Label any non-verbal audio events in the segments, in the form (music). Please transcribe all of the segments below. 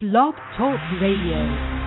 Blog Talk Radio.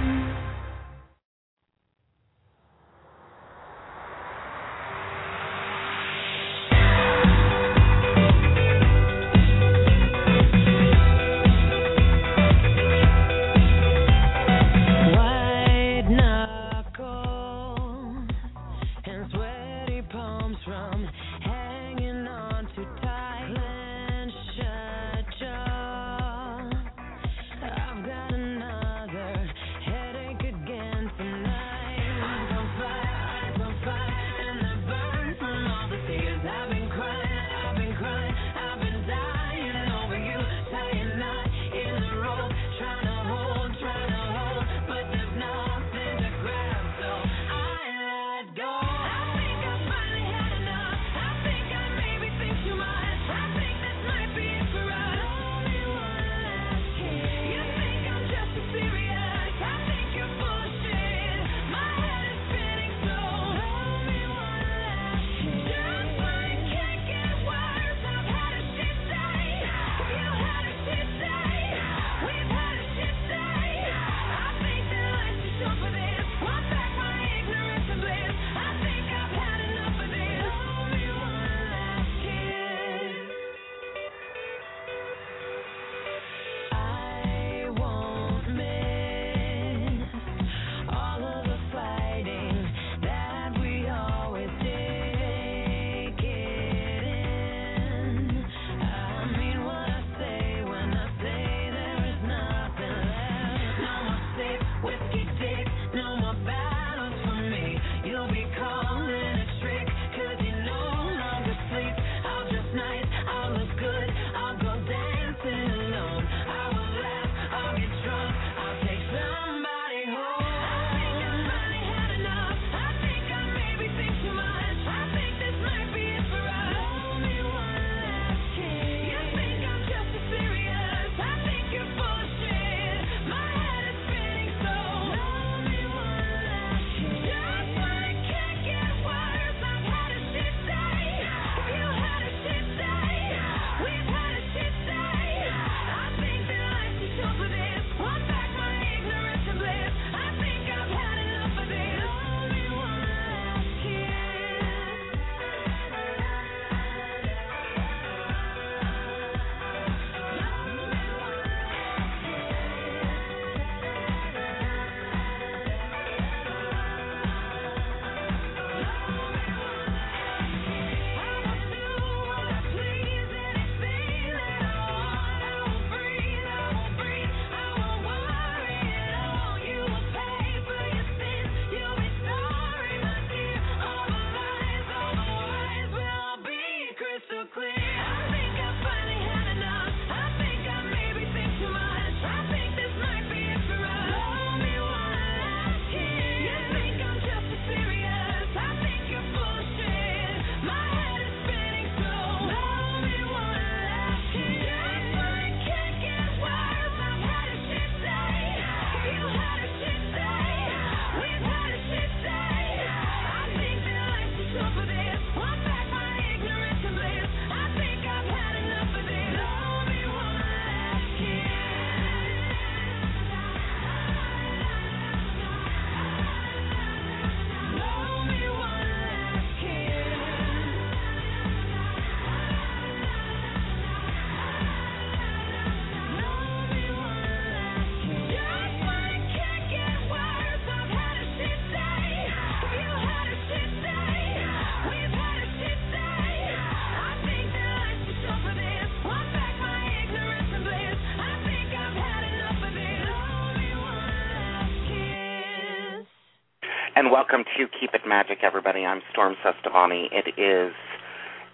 And welcome to Keep It Magic, everybody. I'm Storm Cestavani. It is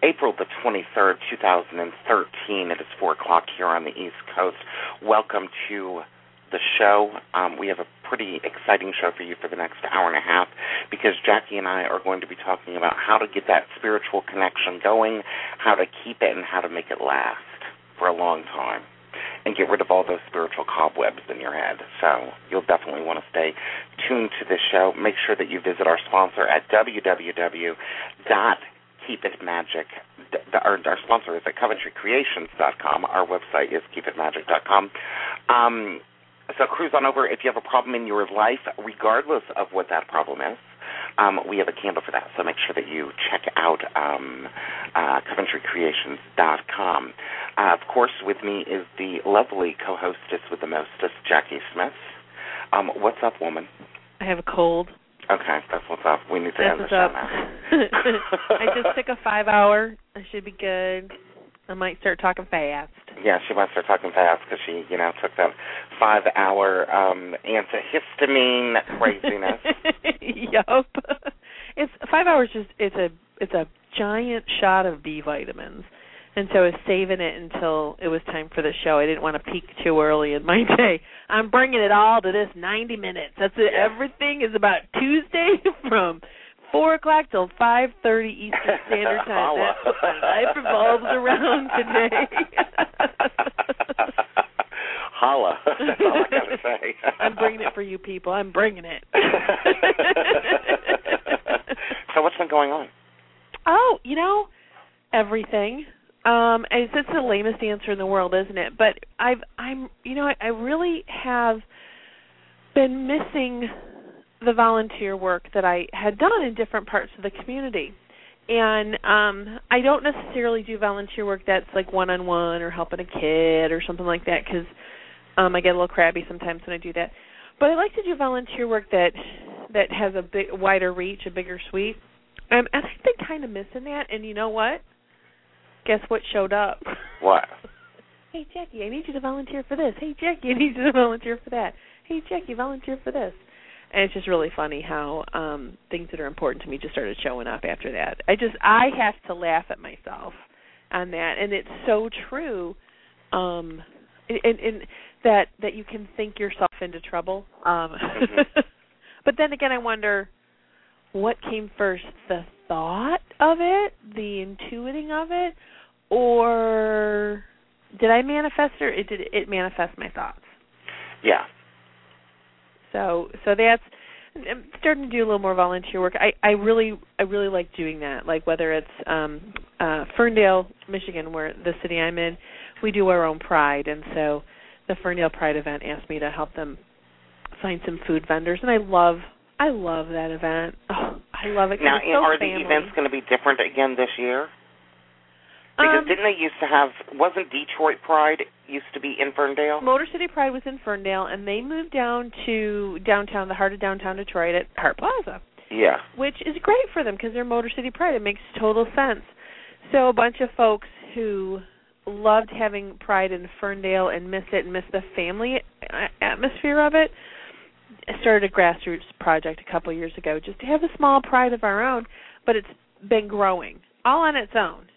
April the 23rd, 2013. It is 4 o'clock here on the East Coast. Welcome to the show. Um, we have a pretty exciting show for you for the next hour and a half because Jacki and I are going to be talking about how to get that spiritual connection going, how to keep it, and how to make it last for a long time and get rid of all those spiritual cobwebs in your head. So you'll definitely want to stay tuned to this show. Make sure that you visit our sponsor at www.keepitmagic. Our, our sponsor is at CoventryCreations.com. Our website is keepitmagic.com. Um, So cruise on over if you have a problem in your life, regardless of what that problem is. Um, we have a candle for that, so make sure that you check out um, uh, CoventryCreations.com. Uh, of course, with me is the lovely co-hostess with the mostest, Jacki Smith. Um, what's up, woman? I have a cold. Okay, that's what's up. We need to That's end the what's show up. now. (laughs) I just took a five hour. I should be good. I might start talking fast. Yeah, she wants to start talking fast because she, you know, took that five-hour um, antihistamine (laughs) craziness. (laughs) yup. It's five hours. Just it's a it's a giant shot of B vitamins, and so I was saving it until it was time for the show. I didn't want to peak too early in my (laughs) day. I'm bringing it all to this 90 minutes. That's it. Yeah. Everything is about Tuesday from four o'clock till five thirty Eastern Standard (laughs) Time. That's what my life revolves around today. (laughs) Holla. That's all I gotta say. (laughs) I'm bringing it for you people. I'm bringing it. so what's been going on? oh, you know, everything. Um, it's, it's the lamest answer in the world, isn't it? But I've, I'm, you know, I, I really have been missing the volunteer work that I had done in different parts of the community. And um I don't necessarily do volunteer work that's like one on one or helping a kid or something like that cuz um I get a little crabby sometimes when I do that. But I like to do volunteer work that that has a big wider reach, a bigger sweep. Um and I've been kind of missing that and you know what? Guess what showed up? What? (laughs) Hey Jacki, I need you to volunteer for this. Hey Jacki, I need you to volunteer for that. Hey Jacki, volunteer for this. And it's just really funny how um things that are important to me just started showing up after that. I just I have to laugh at myself on that and it's so true um and, and that that you can think yourself into trouble. Um Mhm. (laughs) but then again I wonder what came first, the thought of it, the intuiting of it, or did I manifest or it did it manifest my thoughts? Yeah. So so that's I'm starting to do a little more volunteer work. I I really I really like doing that. Like whether it's um uh Ferndale, Michigan where the city I'm in, we do our own pride and so the Ferndale Pride event asked me to help them find some food vendors and I love I love that event. Oh, I love it. Now, so are family. the events going to be different again this year? Because Um, didn't they used to have? Wasn't Detroit Pride used to be in Ferndale? Motor City Pride was in Ferndale, and they moved down to downtown, the heart of downtown Detroit, at Hart Plaza, Yeah. which is great for them because they're Motor City Pride. It makes total sense. So a bunch of folks who loved having Pride in Ferndale and missed it and missed the family atmosphere of it started a grassroots project a couple years ago just to have a small pride of our own, but it's been growing all on its own.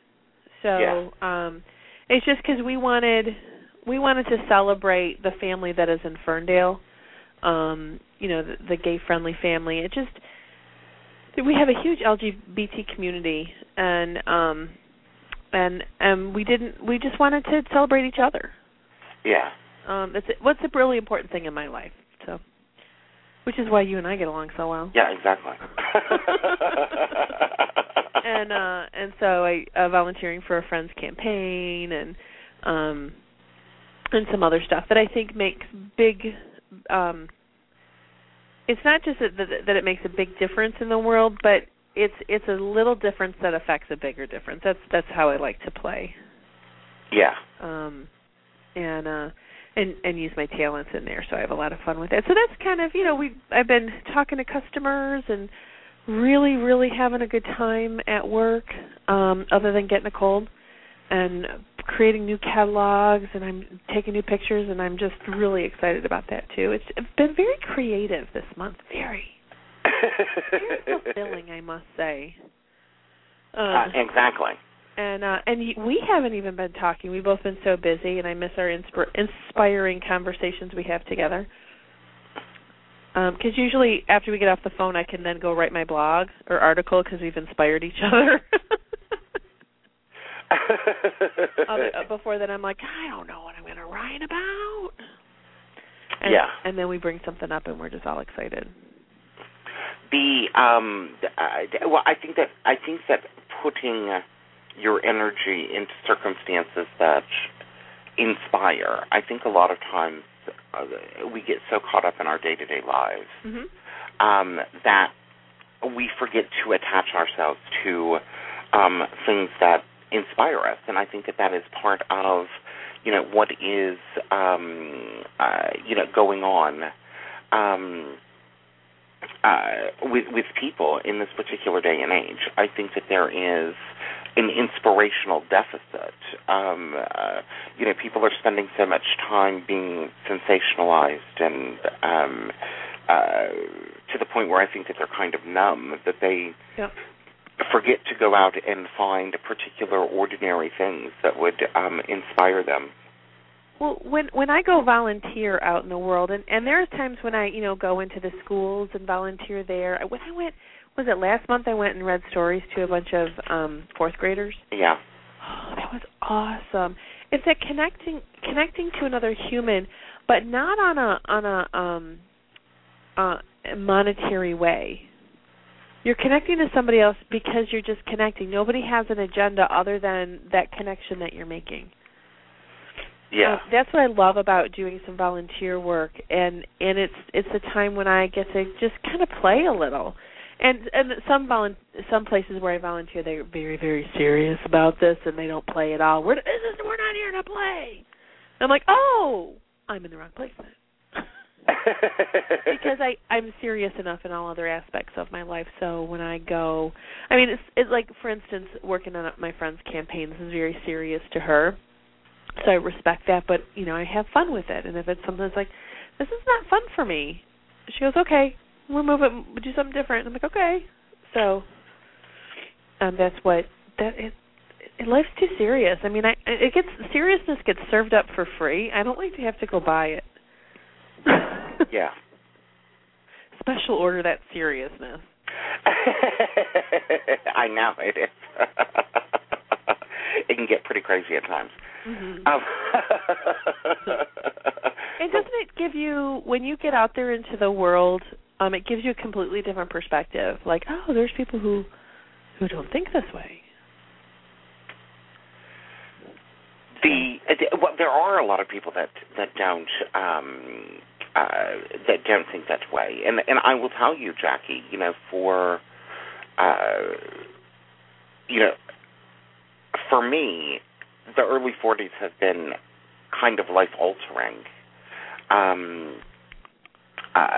So um it's just cuz we wanted we wanted to celebrate the family that is in Ferndale. Um you know the, the gay friendly family. It just we have a huge LGBT community and um and and we didn't we just wanted to celebrate each other Yeah. um that's what's a really important thing in my life so which is why you and I get along so well Yeah. Exactly. (laughs) and uh and so I uh, volunteering for a friend's campaign and um and some other stuff that I think makes big um it's not just that that, that it makes a big difference in the world but it's it's a little difference that affects a bigger difference that's that's how I like to play yeah. um and uh and and use my talents in there so I have a lot of fun with that. So that's kind of, you know, we I've been talking to customers and really really having a good time at work um other than getting a cold and creating new catalogs and I'm taking new pictures and I'm just really excited about that too. It's, it's been very creative this month, very very (laughs) fulfilling, I must say. Uh, exactly. and uh and y- we haven't even been talking we've both been so busy and i miss our inspir- inspiring conversations we have together um because usually after we get off the phone i can then go write my blog or article because we've inspired each (laughs) other. Other, (laughs) uh, before then i'm like i don't know what i'm going to write about. And, Yeah. and then we bring something up and we're just all excited. The um uh, well i think that i think that putting your energy into circumstances that inspire i think a lot of times we get so caught up in our day to day lives Mhm. um, that we forget to attach ourselves to um, things that inspire us, and I think that that is part of you know what is um, uh, you know going on. Um, uh, with with people in this particular day and age. I think that there is an inspirational deficit. Um, uh, you know, people are spending so much time being sensationalized and um, uh, to the point where I think that they're kind of numb that they Yep. forget to go out and find particular ordinary things that would um, inspire them. Well, when when I go volunteer out in the world, and and there are times when I you know go into the schools and volunteer there. When I went, was it last month? I went and read stories to a bunch of um fourth graders. Yeah. Oh, that was awesome. It's that connecting connecting to another human, but not on a on a um uh monetary way. You're connecting to somebody else because you're just connecting. Nobody has an agenda other than that connection that you're making. Yeah. Uh, that's what I love about doing some volunteer work and and it's it's a time when I get to just kind of play a little. And and some volun some places where I volunteer they're very very serious about this and they don't play at all. We're this is we're not here to play. I'm like, "Oh, I'm in the wrong place then." (laughs) because I I'm serious enough in all other aspects of my life. So when I go, I mean, it's it's like for instance, working on my friend's campaign. This is very serious to her, so I respect that. But you know, I have fun with it. And if it's something that's like, this is not fun for me, she goes, okay, we'll move it, we'll do something different. I'm like, okay. So, um, that's what that is. Life's too serious. I mean, I it gets seriousness gets served up for free. I don't like to have to go buy it. (laughs) yeah. Special order that seriousness. (laughs) I know it is. (laughs) it can get pretty crazy at times. Mm-hmm. Um, and doesn't it give you when you get out there into the world, um, it gives you a completely different perspective. Like, oh, there's people who who don't think this way. the well, there are a lot of people that that don't um uh that don't think that way and and I will tell you Jacki you know for uh you know for me the early 40s have been kind of life altering um uh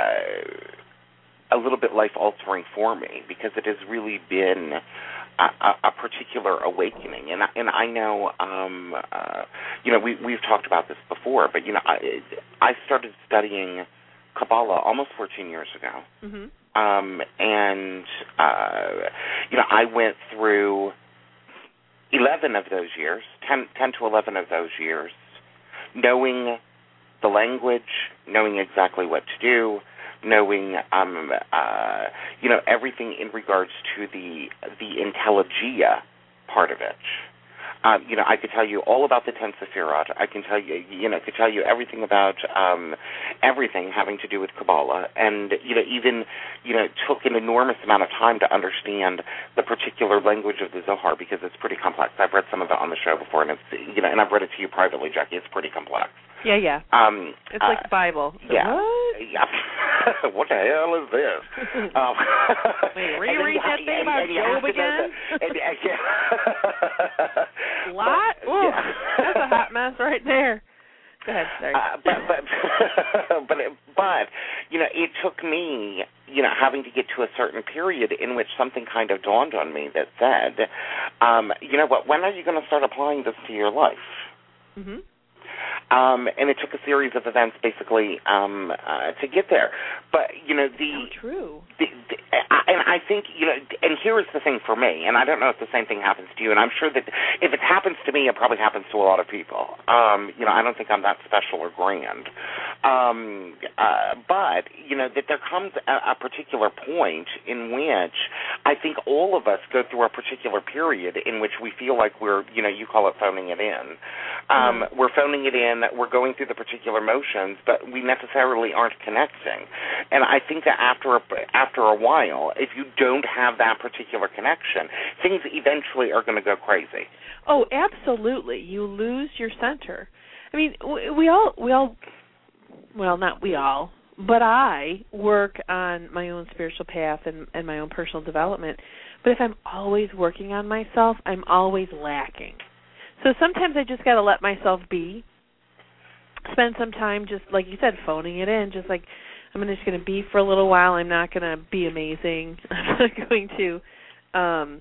a little bit life altering for me because it has really been a, a particular awakening, and I, and I know, um, uh, you know, we we've talked about this before, but you know, I I started studying Kabbalah almost 14 years ago, mm-hmm. um, and uh, you know, I went through 11 of those years, 10, 10 to 11 of those years, knowing the language, knowing exactly what to do, knowing um uh you know everything in regards to the the intelligia part of it um, you know, I could tell you all about the ten Sefirot. I can tell you, you know, could tell you everything about um, everything having to do with Kabbalah, and you know, even you know, took an enormous amount of time to understand the particular language of the Zohar because it's pretty complex. I've read some of it on the show before, and it's you know, and I've read it to you privately, Jacki. It's pretty complex. Yeah, yeah. Um, it's like uh, the Bible. So yeah. What? Yeah. (laughs) what the hell is this? (laughs) um, Wait, reread that thing about Job again? and, and, yeah. (laughs) What? But, Ooh, yeah. that's a hot mess right there. Go ahead, sorry. Uh, but but but but you know, it took me you know having to get to a certain period in which something kind of dawned on me that said, um, you know what? When are you going to start applying this to your life? mhm. Um, and it took a series of events basically um, uh, to get there. But you know the So true. the, the, I, and I think you know, and here is the thing for me, and I don't know if the same thing happens to you, and I'm sure that if it happens to me, it probably happens to a lot of people. Um, you know, I don't think I'm that special or grand, um, uh, but you know that there comes a, a particular point in which I think all of us go through a particular period in which we feel like we're, you know, you call it phoning it in. Um, Mhm. We're phoning it in. And that we're going through the particular motions, but we necessarily aren't connecting. And I think that after a, after a while, if you don't have that particular connection, things eventually are going to go crazy. Oh, absolutely. You lose your center. I mean, we, all we all well, not we all, but I work on my own spiritual path and and my own personal development. But if I'm always working on myself, I'm always lacking. So sometimes I just got to let myself be. Spend some time just like you said phoning it in, just like I'm just going to be for a little while. I'm not going to be amazing. (laughs) I'm not going to um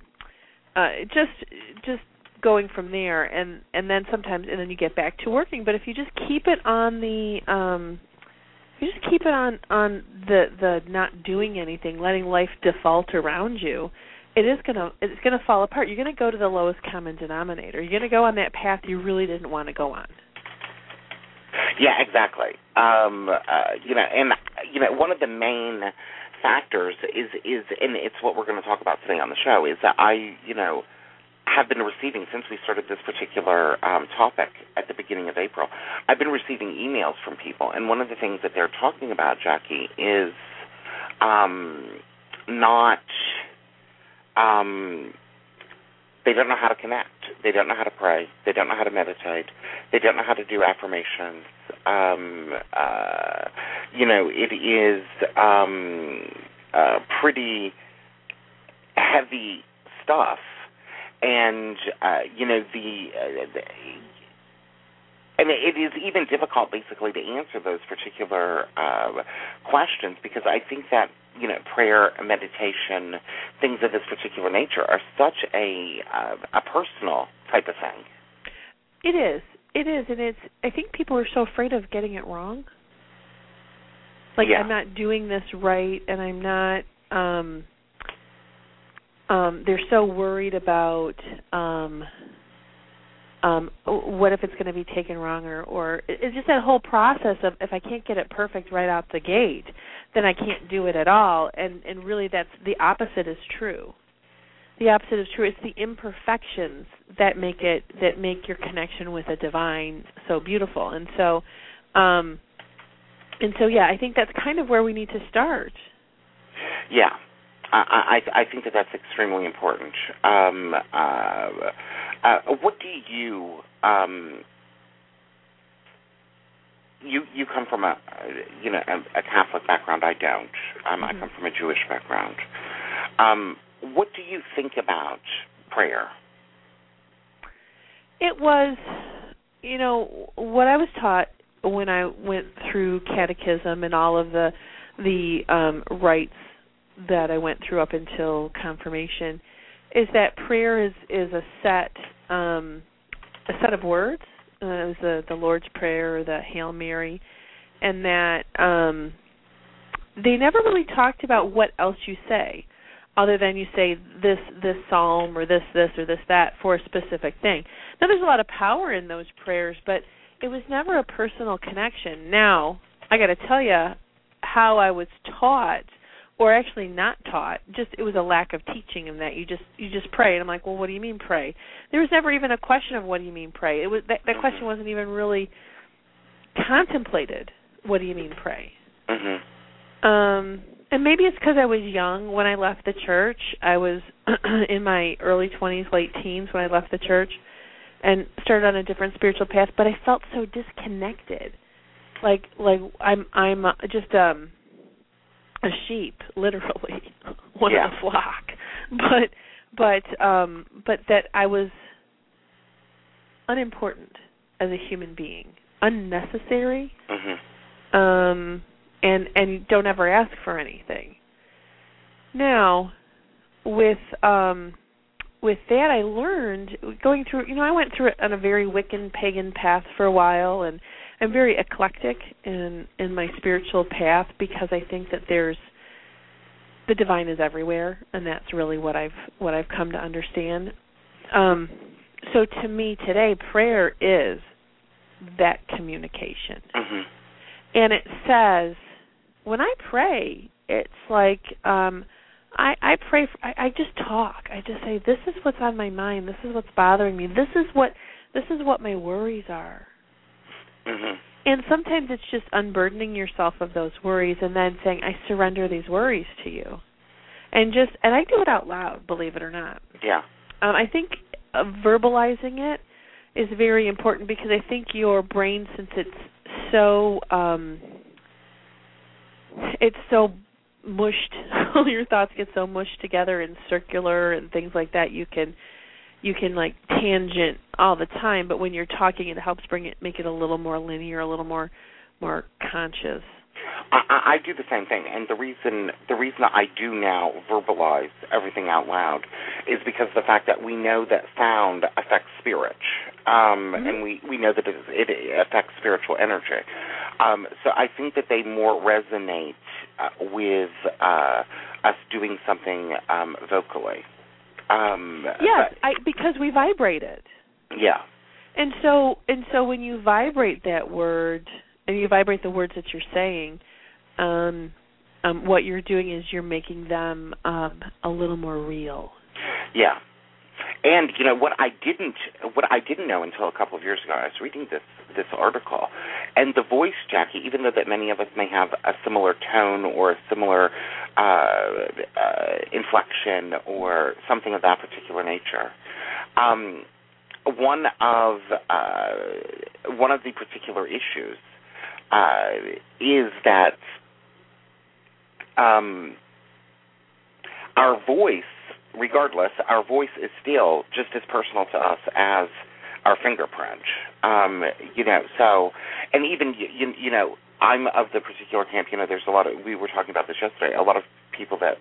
uh just just going from there and and then sometimes and then you get back to working but if you just keep it on the um you just keep it on on the the not doing anything letting life default around you it is going to it's going to fall apart you're going to go to the lowest common denominator you're going to go on that path you really didn't want to go on yeah exactly um uh you know and you know one of the main factors is is and it's what we're going to talk about today on the show is that I you know have been receiving since we started this particular um, topic at the beginning of April. I've been receiving emails from people, and one of the things that they're talking about, Jacki, is um, not. Um, they don't know how to connect. They don't know how to pray. They don't know how to meditate. They don't know how to do affirmations. Um, uh, you know, it is um, uh, pretty heavy stuff and uh, you know the, uh, the and it is even difficult basically to answer those particular uh, questions because I think that you know prayer, meditation, things of this particular nature are such a uh, a personal type of thing. It is. It is, and it's. I think people are so afraid of getting it wrong. Like yeah. I'm not doing this right, and I'm not. um um they're so worried about um um what if it's going to be taken wrong or or it's just that whole process of if I can't get it perfect right out the gate then I can't do it at all. And and really that's the opposite is true. The opposite is true. It's the imperfections that make it that make your connection with the divine so beautiful. And so um and so yeah I think that's kind of where we need to start. Yeah I, I, I think that that's extremely important. Um, uh, uh, what do you um, you you come from a you know a, a Catholic background? I don't. Um, mm-hmm. I come from a Jewish background. Um, what do you think about prayer? It was, you know, what I was taught when I went through catechism and all of the the um rites that I went through up until confirmation is that prayer is is a set um a set of words uh, it was the the Lord's prayer or the Hail Mary and that um they never really talked about what else you say other than you say this this psalm or this this or this that for a specific thing. Now there's a lot of power in those prayers, but it was never a personal connection. Now, I got to tell you how I was taught or actually not taught just it was a lack of teaching in that you just you just pray. And i'm like well what do you mean pray? There was never even a question of what do you mean pray. It was that that question wasn't even really contemplated what do you mean pray? Mm-hmm. um and maybe it's because i was young when i left the church. I was (clears throat) in my early twenties late teens when i left the church and started on a different spiritual path but i felt so disconnected. Like like i'm i'm uh, just um a sheep, literally, (laughs) one yeah. of the flock. But but um but that I was unimportant as a human being, unnecessary, mm-hmm. um, and and don't ever ask for anything. Now, with um with that I learned going through you know I went through it on a very Wiccan pagan path for a while and I'm very eclectic in in my spiritual path because I think that there's the divine is everywhere and that's really what I've what I've come to understand. Um so to me today prayer is that communication. Mm-hmm. And it says when I pray it's like um I I pray for, I I just talk. I just say this is what's on my mind. This is what's bothering me. This is what this is what my worries are. Mm-hmm. And sometimes it's just unburdening yourself of those worries and then saying, I surrender these worries to you. And just, and I do it out loud, believe it or not. Yeah. Um, I think uh, verbalizing it is very important because I think your brain, since it's so um, it's so mushed (laughs) all your thoughts get so mushed together and circular and things like that you can you can like tangent all the time but when you're talking it helps bring it make it a little more linear a little more more conscious I, I do the same thing, and the reason the reason I do now verbalize everything out loud is because of the fact that we know that sound affects spirit, um, mm-hmm. and we we know that it, it affects spiritual energy. Um, so I think that they more resonate uh, with uh, us doing something um, vocally. Um, yes, I, because we vibrate it. Yeah. And so and so when you vibrate that word and you vibrate the words that you're saying, um, um, what you're doing is you're making them um, a little more real. Yeah. And you know what I didn't what I didn't know until a couple of years ago. I was reading this this article, and the voice, Jacki, even though that many of us may have a similar tone or a similar uh, uh, inflection or something of that particular nature, um, one of uh, one of the particular issues uh, is that um, our voice, regardless, our voice is still just as personal to us as our fingerprint. Um, you know, so, and even you, you know, I'm of the particular camp. You know, there's a lot of we were talking about this yesterday. A lot of people that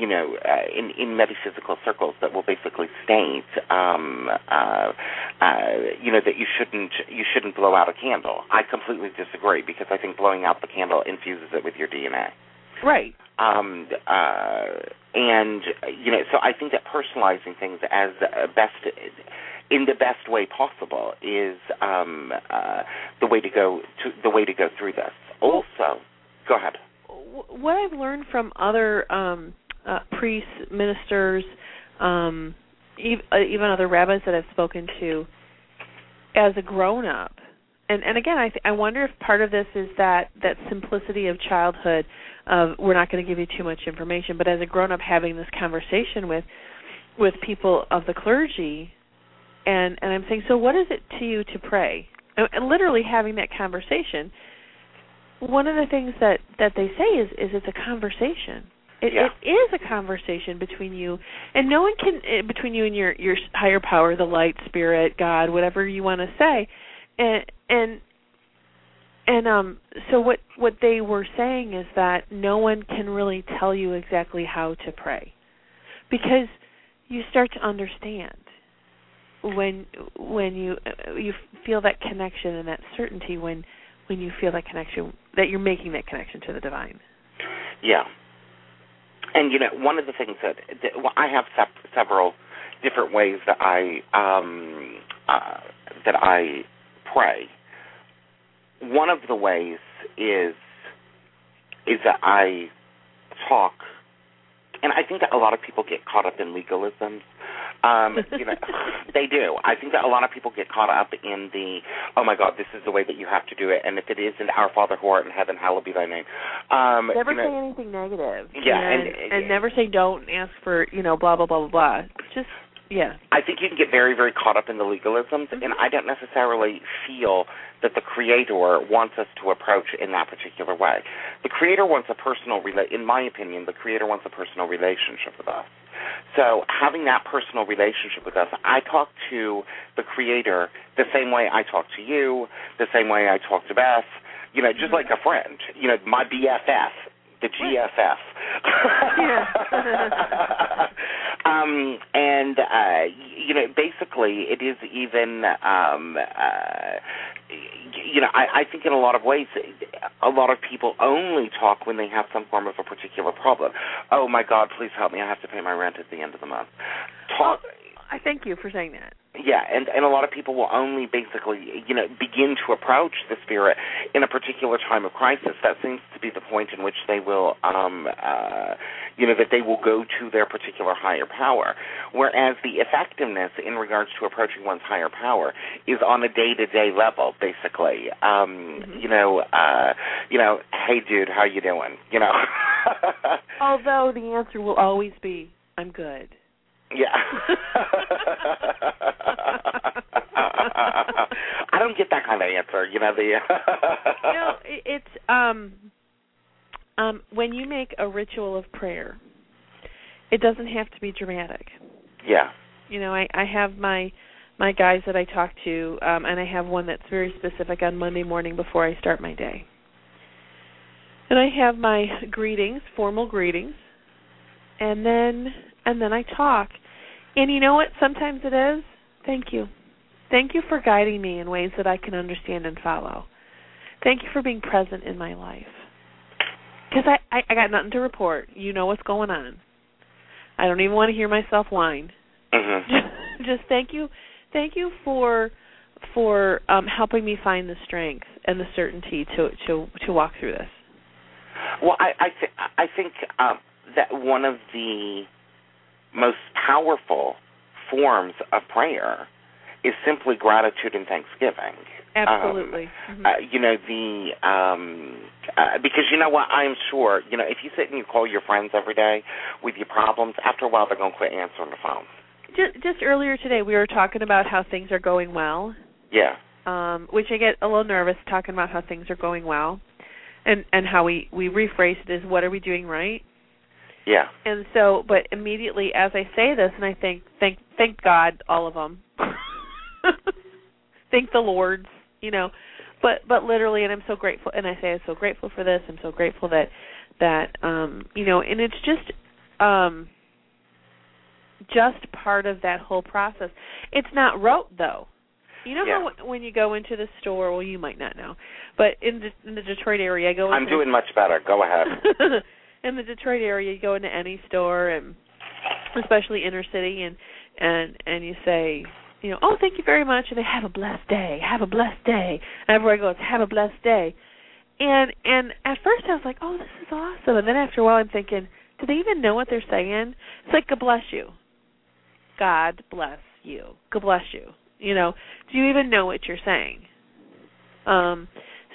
you know, uh, in in metaphysical circles that will basically state, um, uh, uh, you know, that you shouldn't you shouldn't blow out a candle. I completely disagree because I think blowing out the candle infuses it with your DNA. Right. Um, uh, and you know, so I think that personalizing things as best in the best way possible is um, uh, the way to go to the way to go through this. Also, go ahead. What I've learned from other um, uh, priests, ministers, um, uh, even other rabbis that I've spoken to, as a grown up. And and again, I th- I wonder if part of this is that that simplicity of childhood of we're not going to give you too much information, but as a grown up having this conversation with with people of the clergy, and and I'm saying, so what is it to you to pray? And, and literally having that conversation. One of the things that that they say is is it's a conversation it, yeah. it is a conversation between you, and no one can eh, between you and your your higher power, the light, spirit, God, whatever you want to say, and and and um so what what they were saying is that no one can really tell you exactly how to pray. Because you start to understand when when you you feel that connection and that certainty when when you feel that connection that you're making that connection to the divine. Yeah. And you know, one of the things that, that well, I have se- several different ways that I um, uh, that I pray. One of the ways is is that I talk, and I think that a lot of people get caught up in legalisms um, you know, (laughs) they do. I think that a lot of people get caught up in the, oh my God, this is the way that you have to do it, and if it isn't Our Father who art in heaven, hallowed be thy name. Um, never you know, say anything negative. Yeah, and, and, and never say don't ask for you know blah blah blah blah blah. Just yeah. I think you can get very, very caught up in the legalisms, mm-hmm. and I don't necessarily feel that the creator wants us to approach in that particular way. The creator wants a personal, rela- in my opinion, the creator wants a personal relationship with us. So having that personal relationship with us, I talk to the creator the same way I talk to you, the same way I talk to Beth, you know, just mm-hmm. like a friend. You know, my BFF, the GFF. (laughs) (laughs) um, and uh, you know, basically, it is even um, uh, you know, I, I think in a lot of ways, a lot of people only talk when they have some form of a particular problem. Oh my God, please help me! I have to pay my rent at the end of the month. Talk. Oh, I thank you for saying that. Yeah, and and a lot of people will only basically, you know, begin to approach the spirit in a particular time of crisis. That seems to be the point in which they will, um, uh, you know, that they will go to their particular higher power. Whereas the effectiveness in regards to approaching one's higher power is on a day-to-day level, basically. Um, mm-hmm. You know, uh, you know, hey, dude, how you doing? You know. (laughs) Although the answer will always be, I'm good. Yeah. (laughs) I don't get that kind of answer, you know. The (laughs) no, it's um, um, when you make a ritual of prayer, it doesn't have to be dramatic. Yeah. You know, I I have my my guys that I talk to, um, and I have one that's very specific on Monday morning before I start my day. And I have my greetings, formal greetings, and then and then I talk. And you know what? Sometimes it is. Thank you. Thank you for guiding me in ways that I can understand and follow. Thank you for being present in my life. Because I, I I got nothing to report. You know what's going on. I don't even want to hear myself whine. Mm-hmm. (laughs) Just thank you, thank you for for um helping me find the strength and the certainty to to to walk through this. Well, I I, th- I think um, that one of the most powerful forms of prayer is simply gratitude and thanksgiving. Absolutely. Um, Mhm. uh, you know the um uh, because you know what I'm sure you know if you sit and you call your friends every day with your problems after a while they're going to quit answering the phone. just, just earlier today we were talking about how things are going well, Yeah. um, which I get a little nervous talking about how things are going well, and and how we we rephrase it as what are we doing right. Yeah. And so, but immediately as I say this, and I think thank thank God all of them, (laughs) thank the Lords, you know, but but literally, and I'm so grateful, and I say I'm so grateful for this. I'm so grateful that that um you know, and it's just um just part of that whole process. It's not rote though. You know Yeah. how when you go into the store, well, you might not know, but in the, in the Detroit area, I go. I'm doing much better. Go ahead. (laughs) in the Detroit area, you go into any store, and especially inner city, and and and you say, you know, oh, thank you very much, and they have a blessed day, have a blessed day. And everybody goes, have a blessed day. And and at first I was like, oh, this is awesome, and then after a while I'm thinking, do they even know what they're saying? It's like, God bless you. God bless you. God bless you. You know, do you even know what you're saying? Um,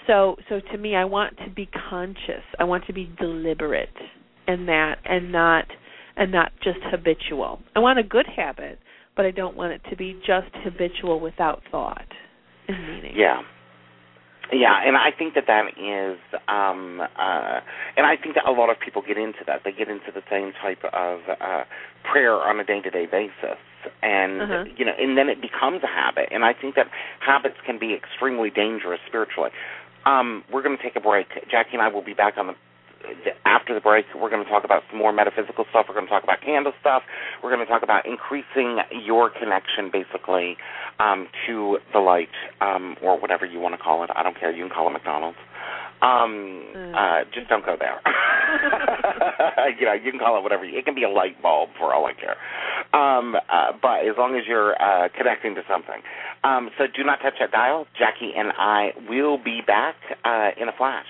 so so to me, I want to be conscious. I want to be deliberate in that, and not and not just habitual. I want a good habit, but I don't want it to be just habitual without thought and meaning. Yeah. Yeah, and I think that that is, um, uh, and I think that a lot of people get into that. They get into the same type of uh, prayer on a day-to-day basis, and Uh-huh. you know, and then it becomes a habit. And I think that habits can be extremely dangerous spiritually. Um, we're going to take a break. Jacki and I will be back on the after the break, we're going to talk about some more metaphysical stuff. We're going to talk about candle stuff. We're going to talk about increasing your connection, basically, um, to the light, um, or whatever you want to call it. I don't care. You can call it McDonald's. Um, Mm. uh, just don't go there. (laughs) you know, you can call it whatever. It can be a light bulb for all I care. Um, uh, but as long as you're uh, connecting to something. Um, so do not touch that dial. Jacki and I will be back uh, in a flash.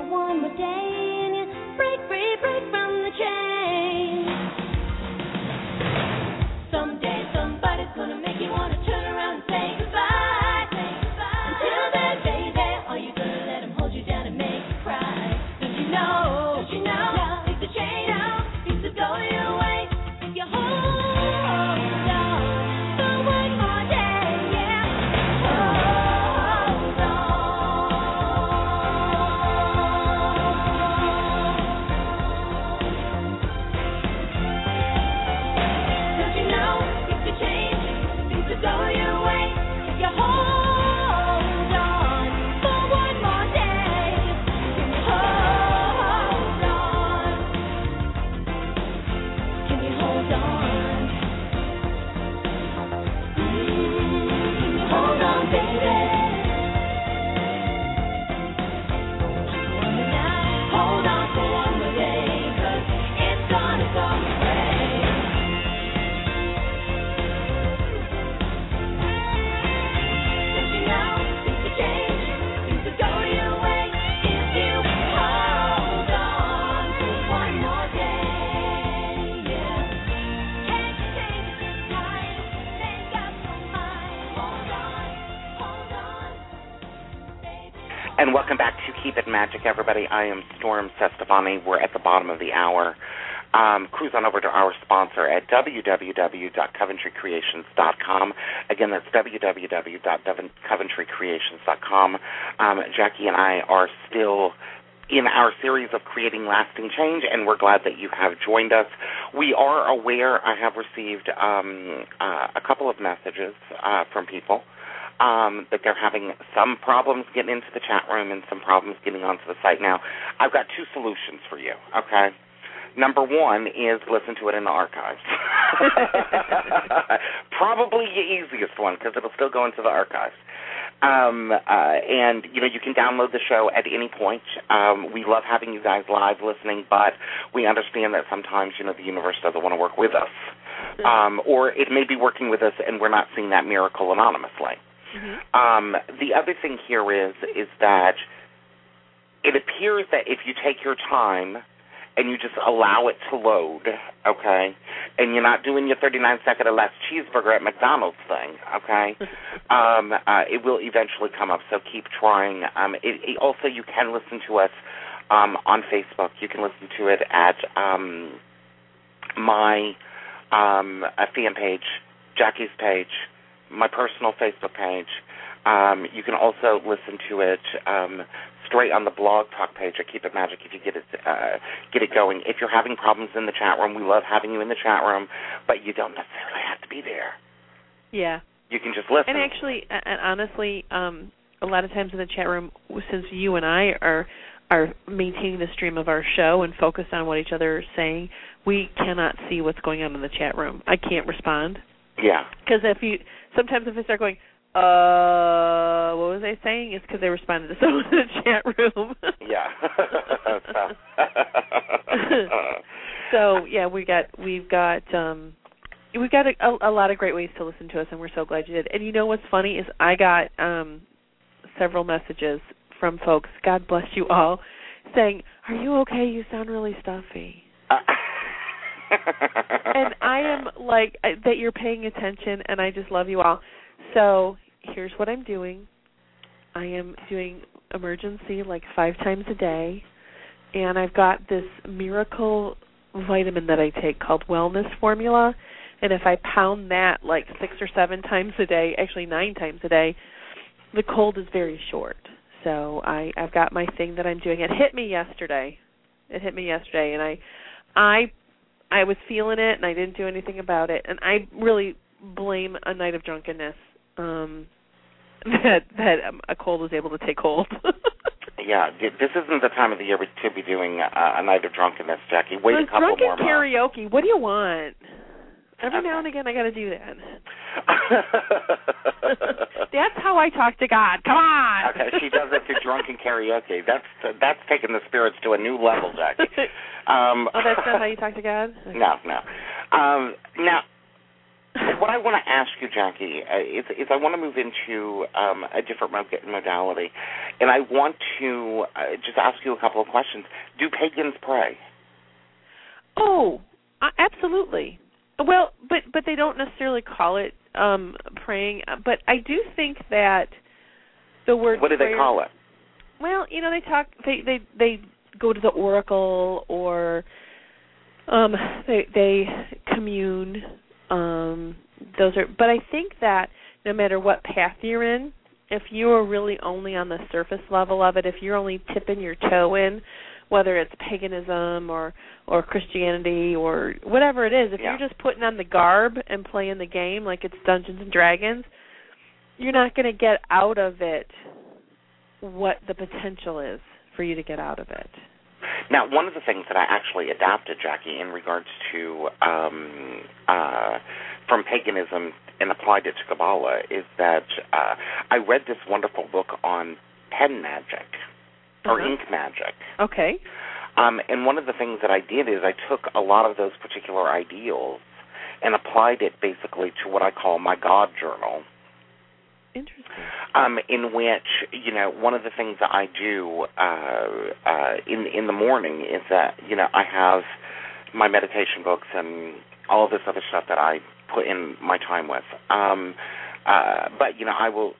for one more day and you break, free, break from the chain. And welcome back to Keep It Magic, everybody. I am Storm Cestavani. We're at the bottom of the hour. Um, cruise on over to our sponsor at www.coventrycreations.com. Again, that's www.coventrycreations.com. Um, Jacki and I are still in our series of creating lasting change, and we're glad that you have joined us. We are aware I have received um, uh, a couple of messages uh, from people um, that they're having some problems getting into the chat room and some problems getting onto the site. Now, I've got two solutions for you, okay? Number one is listen to it in the archives. (laughs) (laughs) Probably the easiest one because it'll still go into the archives. Um, uh, and you know you can download the show at any point. Um, we love having you guys live listening, but we understand that sometimes you know the universe doesn't want to work with us, um, or it may be working with us and we're not seeing that miracle anonymously. Mhm. Um, the other thing here is is that it appears that if you take your time and you just allow it to load, okay, and you're not doing your 39 second or less cheeseburger at McDonald's thing, okay, (laughs) um, uh, it will eventually come up. So keep trying. Um, it, it, also, you can listen to us um, on Facebook. You can listen to it at um, my um, fan page, Jacki's page, my personal Facebook page. Um, you can also listen to it um, straight on the blog talk page at Keep It Magic if you get it uh, get it going. If you're having problems in the chat room, we love having you in the chat room, but you don't necessarily have to be there. Yeah. You can just listen. And actually, and honestly, um, a lot of times in the chat room, since you and I are are maintaining the stream of our show and focused on what each other are saying, we cannot see what's going on in the chat room. I can't respond yeah. because if you sometimes if I start going, uh, what was I saying? It's because they responded to (laughs) someone in the chat room. Yeah. so, (laughs) so yeah, we got we've got um we've got a, a, a lot of great ways to listen to us, and we're so glad you did. And you know what's funny is I got um several messages from folks. God bless you all, saying, "Are you okay? You sound really stuffy." (laughs) and I am like I- that you're paying attention, and I just love you all. So here's what I'm doing. I am doing Emergen-C like five times a day, and I've got this miracle vitamin that I take called Wellness Formula. And if I pound that like six or seven times a day, actually nine times a day, the cold is very short. So I I've got my thing that I'm doing. It hit me yesterday. It hit me yesterday, and I I I was feeling it, and I didn't do anything about it. And I really blame a night of drunkenness um (laughs) that that um, a cold was able to take hold. (laughs) yeah, th- this isn't the time of the year to be doing uh, a night of drunkenness, Jacki. Wait a couple drunken more months. karaoke. What do you want? Every now and again, I got to do that. (laughs) That's how I talk to God. Come on. okay, she does it through drunken karaoke. That's that's taking the spirits to a new level, Jacki. (laughs) Um, oh, that's not how you talk to God. (laughs) No, no. Um, now, what I want to ask you, Jacki, uh, is, is I want to move into um, a different modality, and I want to uh, just ask you a couple of questions. Do pagans pray? Oh, uh, absolutely. Well, but but they don't necessarily call it um praying. uh, But I do think that the word What do they call it? Well, you know, they talk. They they they go to the oracle or um they they commune. Um, those are. But I think that no matter what path you're in, if you are really only on the surface level of it, if you're only tipping your toe in, whether it's paganism or or Christianity or whatever it is, if Yeah. you're just putting on the garb and playing the game like it's Dungeons and Dragons, you're not going to get out of it what the potential is for you to get out of it. Now, one of the things that I actually adapted, Jacki, in regards to um, uh, from paganism and applied it to Kabbalah, is that uh, I read this wonderful book on pen magic or Uh-huh. ink magic. Okay. Um, and one of the things that I did is I took a lot of those particular ideals and applied it basically to what I call my God journal Interesting. um, in which you know one of the things that I do uh, uh, in in the morning is that you know I have my meditation books and all of this other stuff that I put in my time with. Um, uh, but you know I will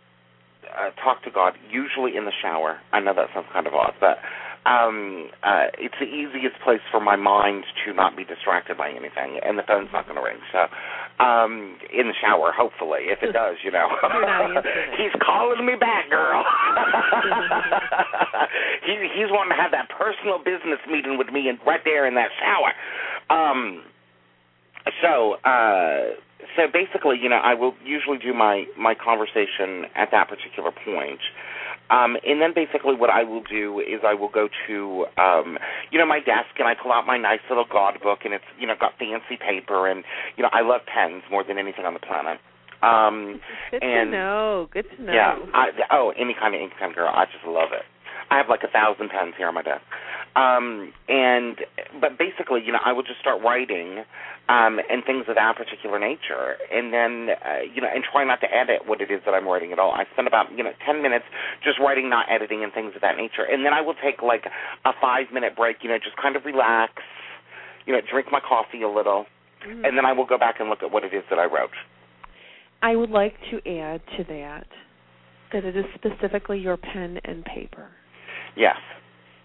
uh, talk to God usually in the shower. I know that sounds kind of odd, but um, uh, it's the easiest place for my mind to not be distracted by anything, and the phone's not going to ring. So, um, in the shower, hopefully, if it (laughs) does, you know. You're not answering it. (laughs) he's calling me back, girl. (laughs) he, he's wanting to have that personal business meeting with me, and right there in that shower. Um, so, uh, so basically, you know, I will usually do my my conversation at that particular point. Um, and then basically what I will do is I will go to, um, you know, my desk and I pull out my nice little God book and it's, you know, got fancy paper and, you know, I love pens more than anything on the planet. Um, Good and to know. Good to know. yeah. I, oh, any kind of ink pen girl. I just love it. I have like a thousand pens here on my desk. Um, and but basically, you know, I would just start writing um, and things of that particular nature, and then uh, you know, and try not to edit what it is that I'm writing at all. I spend about you know ten minutes just writing, not editing, and things of that nature, and then I will take like a five minute break. You know, just kind of relax. You know, drink my coffee a little, Mhm. and then I will go back and look at what it is that I wrote. I would like to add to that that it is specifically your pen and paper. Yes.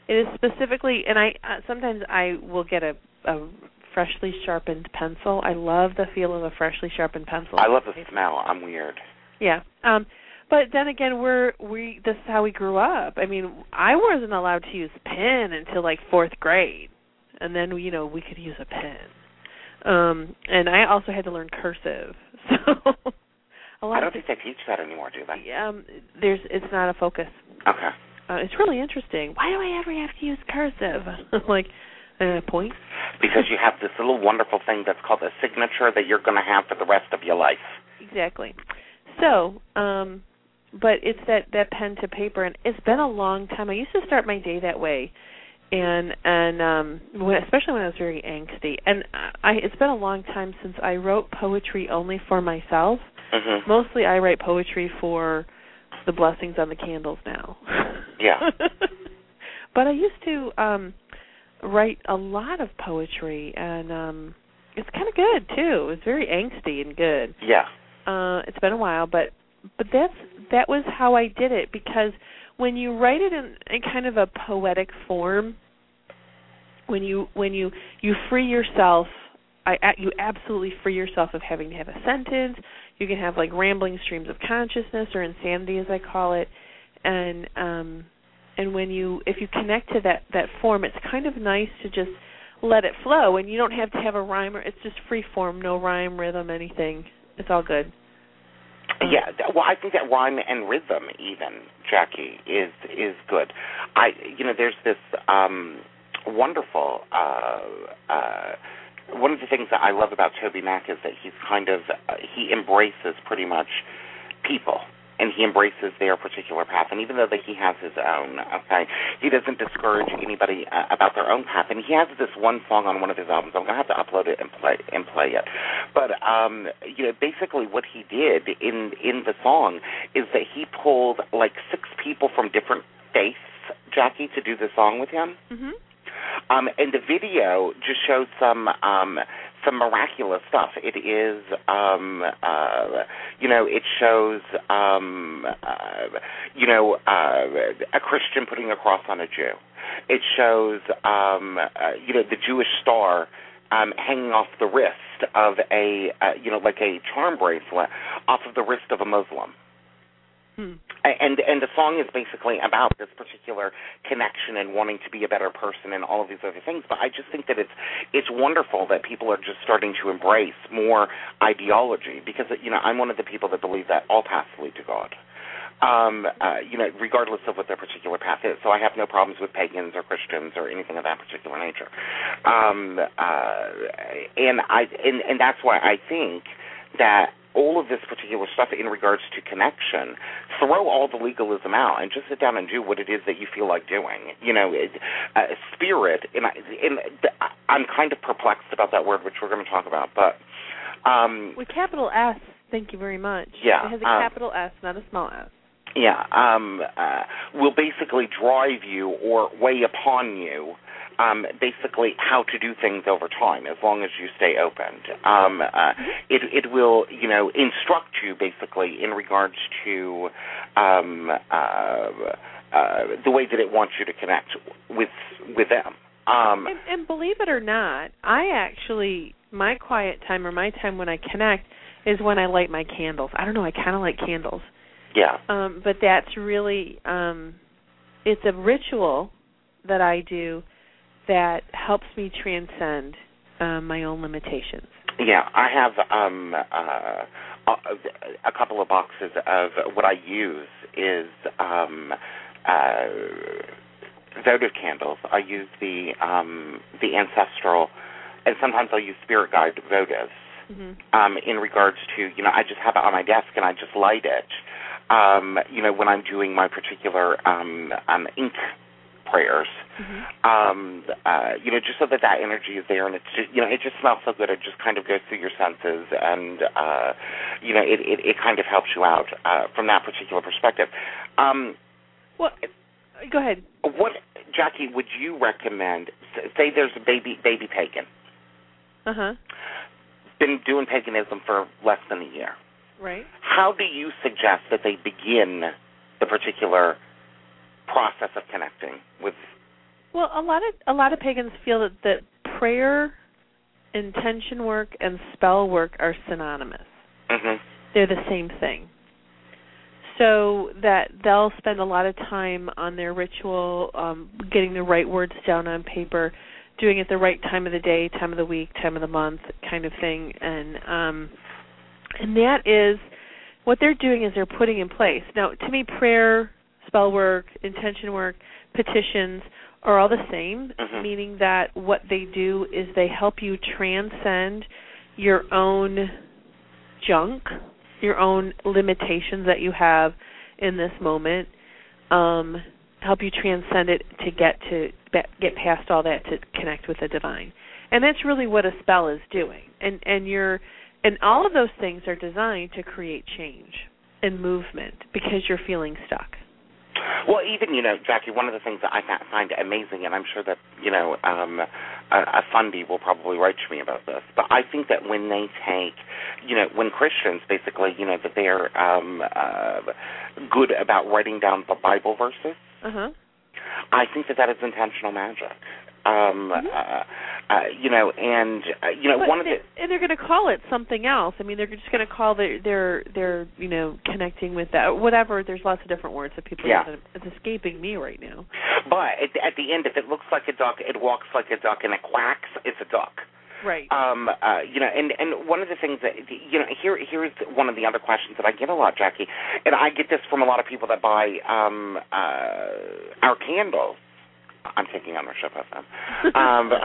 It is specifically, and I uh, sometimes I will get a, a freshly sharpened pencil. I love the feel of a freshly sharpened pencil. I love the smell. I'm weird. Yeah. Um but then again we're we this is how we grew up. I mean, I wasn't allowed to use pen until like 4th grade. And then you know, we could use a pen. Um and I also had to learn cursive. (laughs) So a lot I don't of think they teach that anymore, do they? um there's it's not a focus. Okay. Uh, it's really interesting. Why do I ever have to use cursive? (laughs) like uh point? Because you have this little wonderful thing that's called a signature that you're going to have for the rest of your life. Exactly. So, um but it's that that pen to paper and it's been a long time. I used to start my day that way. And and um when, especially when I was very angsty. And I it's been a long time since I wrote poetry only for myself. hmm Mostly I write poetry for the blessings on the candles now. Yeah. (laughs) but I used to um write a lot of poetry and um it's kind of good too. It's very angsty and good. Yeah. Uh it's been a while, but but that's that was how I did it because when you write it in, in kind of a poetic form, when you when you you free yourself I you absolutely free yourself of having to have a sentence. You can have like rambling streams of consciousness or insanity as I call it. And um and when you if you connect to that that form, it's kind of nice to just let it flow and you don't have to have a rhyme or it's just free form, no rhyme, rhythm, anything. It's all good. Yeah, well, I think that rhyme and rhythm, even Jacki, is is good. I, you know, there's this um wonderful. uh uh One of the things that I love about TobyMac is that he's kind of uh, he embraces pretty much people, and he embraces their particular path. And even though that he has his own, okay, he doesn't discourage anybody uh, about their own path. And he has this one song on one of his albums. I'm gonna have to upload it and play and play it. But um, you know, basically what he did in in the song is that he pulled like six people from different faiths, Jacki, to do the song with him. Mhm. Um, and the video just shows some um, some miraculous stuff. It is, um, uh, you know, it shows, um, uh, you know, uh, a Christian putting a cross on a Jew. It shows, um, uh, you know, the Jewish star um, hanging off the wrist of a, uh, you know, like a charm bracelet off of the wrist of a Muslim Hmm. and and the song is basically about this particular connection and wanting to be a better person and all of these other things but i just think that it's it's wonderful that people are just starting to embrace more ideology because you know i'm one of the people that believe that all paths lead to god um, uh, you know, regardless of what their particular path is. So I have no problems with pagans or Christians or anything of that particular nature. Um, uh, and I and, and that's why I think that all of this particular stuff in regards to connection, throw all the legalism out and just sit down and do what it is that you feel like doing. You know, it, uh, spirit, and, I, and I'm kind of perplexed about that word, which we're going to talk about, but. Um, With capital S, thank you very much. Yeah, It has a um, capital S, not a small s. yeah, um, uh, will basically drive you or weigh upon you um, basically how to do things over time as long as you stay open. Um, uh, it, it will, you know, instruct you basically in regards to um, uh, uh, the way that it wants you to connect with with them. Um, And, and believe it or not, I actually my quiet time or my time when I connect is when I light my candles. I don't know, I kind of like candles. yeah. Um but that's really um it's a ritual that I do that helps me transcend um my own limitations. Yeah, I have um uh a, couple of boxes of what I use is um uh votive candles. I use the um the ancestral and sometimes I'll use spirit guide votives Mhm. um in regards to, you know, I just have it on my desk and I just light it. Um, you know, when I'm doing my particular um um ink prayers Mhm. um uh you know just so that that energy is there and it's just you know it just smells so good it just kind of goes through your senses and uh you know it it, it kind of helps you out uh from that particular perspective um Well, go ahead. what Jacki would you recommend say there's a baby baby pagan Uh-huh. been doing paganism for less than a year Right. how do you suggest that they begin the particular process of connecting with Well, a lot of a lot of pagans feel that that prayer, intention work, and spell work are synonymous. mhm They're the same thing. So that they'll spend a lot of time on their ritual, um, getting the right words down on paper, doing it the right time of the day, time of the week, time of the month, kind of thing, and um, and that is what they're doing is they're putting in place. Now, to me, prayer, spell work, intention work, petitions are all the same, Mhm. meaning that what they do is they help you transcend your own junk, your own limitations that you have in this moment, um, help you transcend it to get to get past all that to connect with the divine. And that's really what a spell is doing. And and you're and all of those things are designed to create change and movement because you're feeling stuck. Well, even you know, Jacki, one of the things that I find amazing, and I'm sure that you know, um, a, a fundy will probably write to me about this, but I think that when they take, you know, when Christians basically, you know, that they're um, uh, good about writing down the Bible verses, Uh huh. I think that that is intentional magic. Um, Mhm. uh, uh, you know, and uh, you know, But one of the and they're going to call it something else. I mean, they're just going to call their their their you know connecting with that whatever. There's lots of different words that people Yeah. use. It's escaping me right now. but at, at the end, if it looks like a duck, it walks like a duck, and it quacks, it's a duck. Right. um uh you know and and one of the things that you know here here's one of the other questions that I get a lot Jacki and I get this from a lot of people that buy um uh our candles I'm taking ownership of them um (laughs)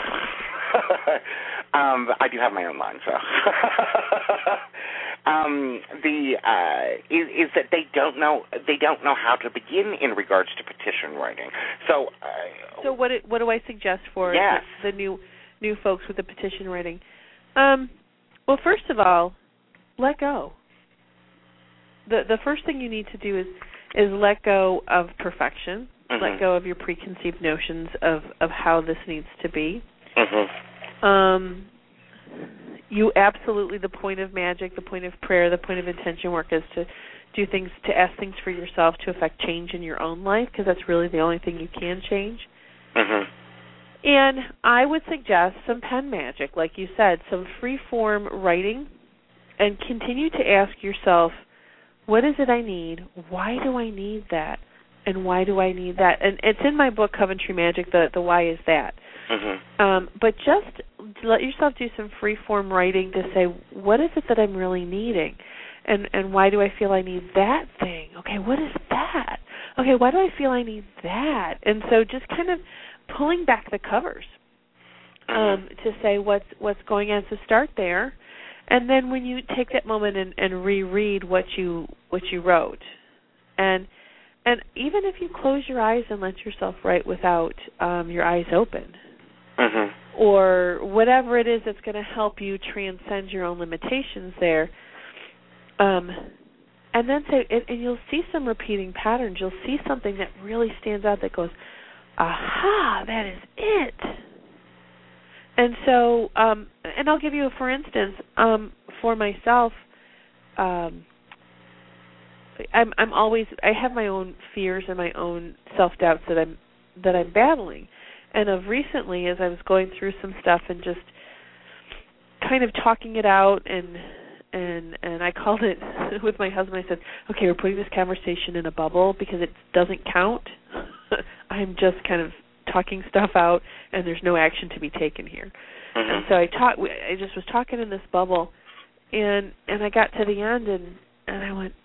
um I do have my own line so (laughs) um the uh is is that they don't know they don't know how to begin in regards to petition writing so uh, So what what do I suggest for Yes. the, the new new folks with the petition writing? Um, well, first of all, let go. the The first thing you need to do is is let go of perfection. Mhm. Let go of your preconceived notions of of how this needs to be. mhm Um, you absolutely the point of magic, the point of prayer, the point of intention work is to do things to ask things for yourself to affect change in your own life because that's really the only thing you can change. mhm And I would suggest some pen magic, like you said, some free form writing, and continue to ask yourself, what is it I need? Why do I need that? And why do I need that? And it's in my book, Coventry Magic. The the why is that. mhm Um, but just let yourself do some free form writing to say, what is it that I'm really needing? And and why do I feel I need that thing? okay, what is that? Okay, why do I feel I need that? And so just kind of pulling back the covers um, to say what's what's going on. So start there, and then when you take that moment and, and reread what you what you wrote, and and even if you close your eyes and let yourself write without um, your eyes open, Mhm. or whatever it is that's going to help you transcend your own limitations there um and then say and, and you'll see some repeating patterns. You'll see something that really stands out that goes aha that is it. And so um and I'll give you a for instance um for myself um I'm I'm always I have my own fears and my own self doubts that I'm that I'm battling and of recently as I was going through some stuff and just kind of talking it out and and and I called it (laughs) with my husband I said, "Okay, we're putting this conversation in a bubble because it doesn't count. (laughs) I'm just kind of talking stuff out and there's no action to be taken here." And Mhm. so I talked I just was talking in this bubble and and I got to the end and and I went, "Oh, this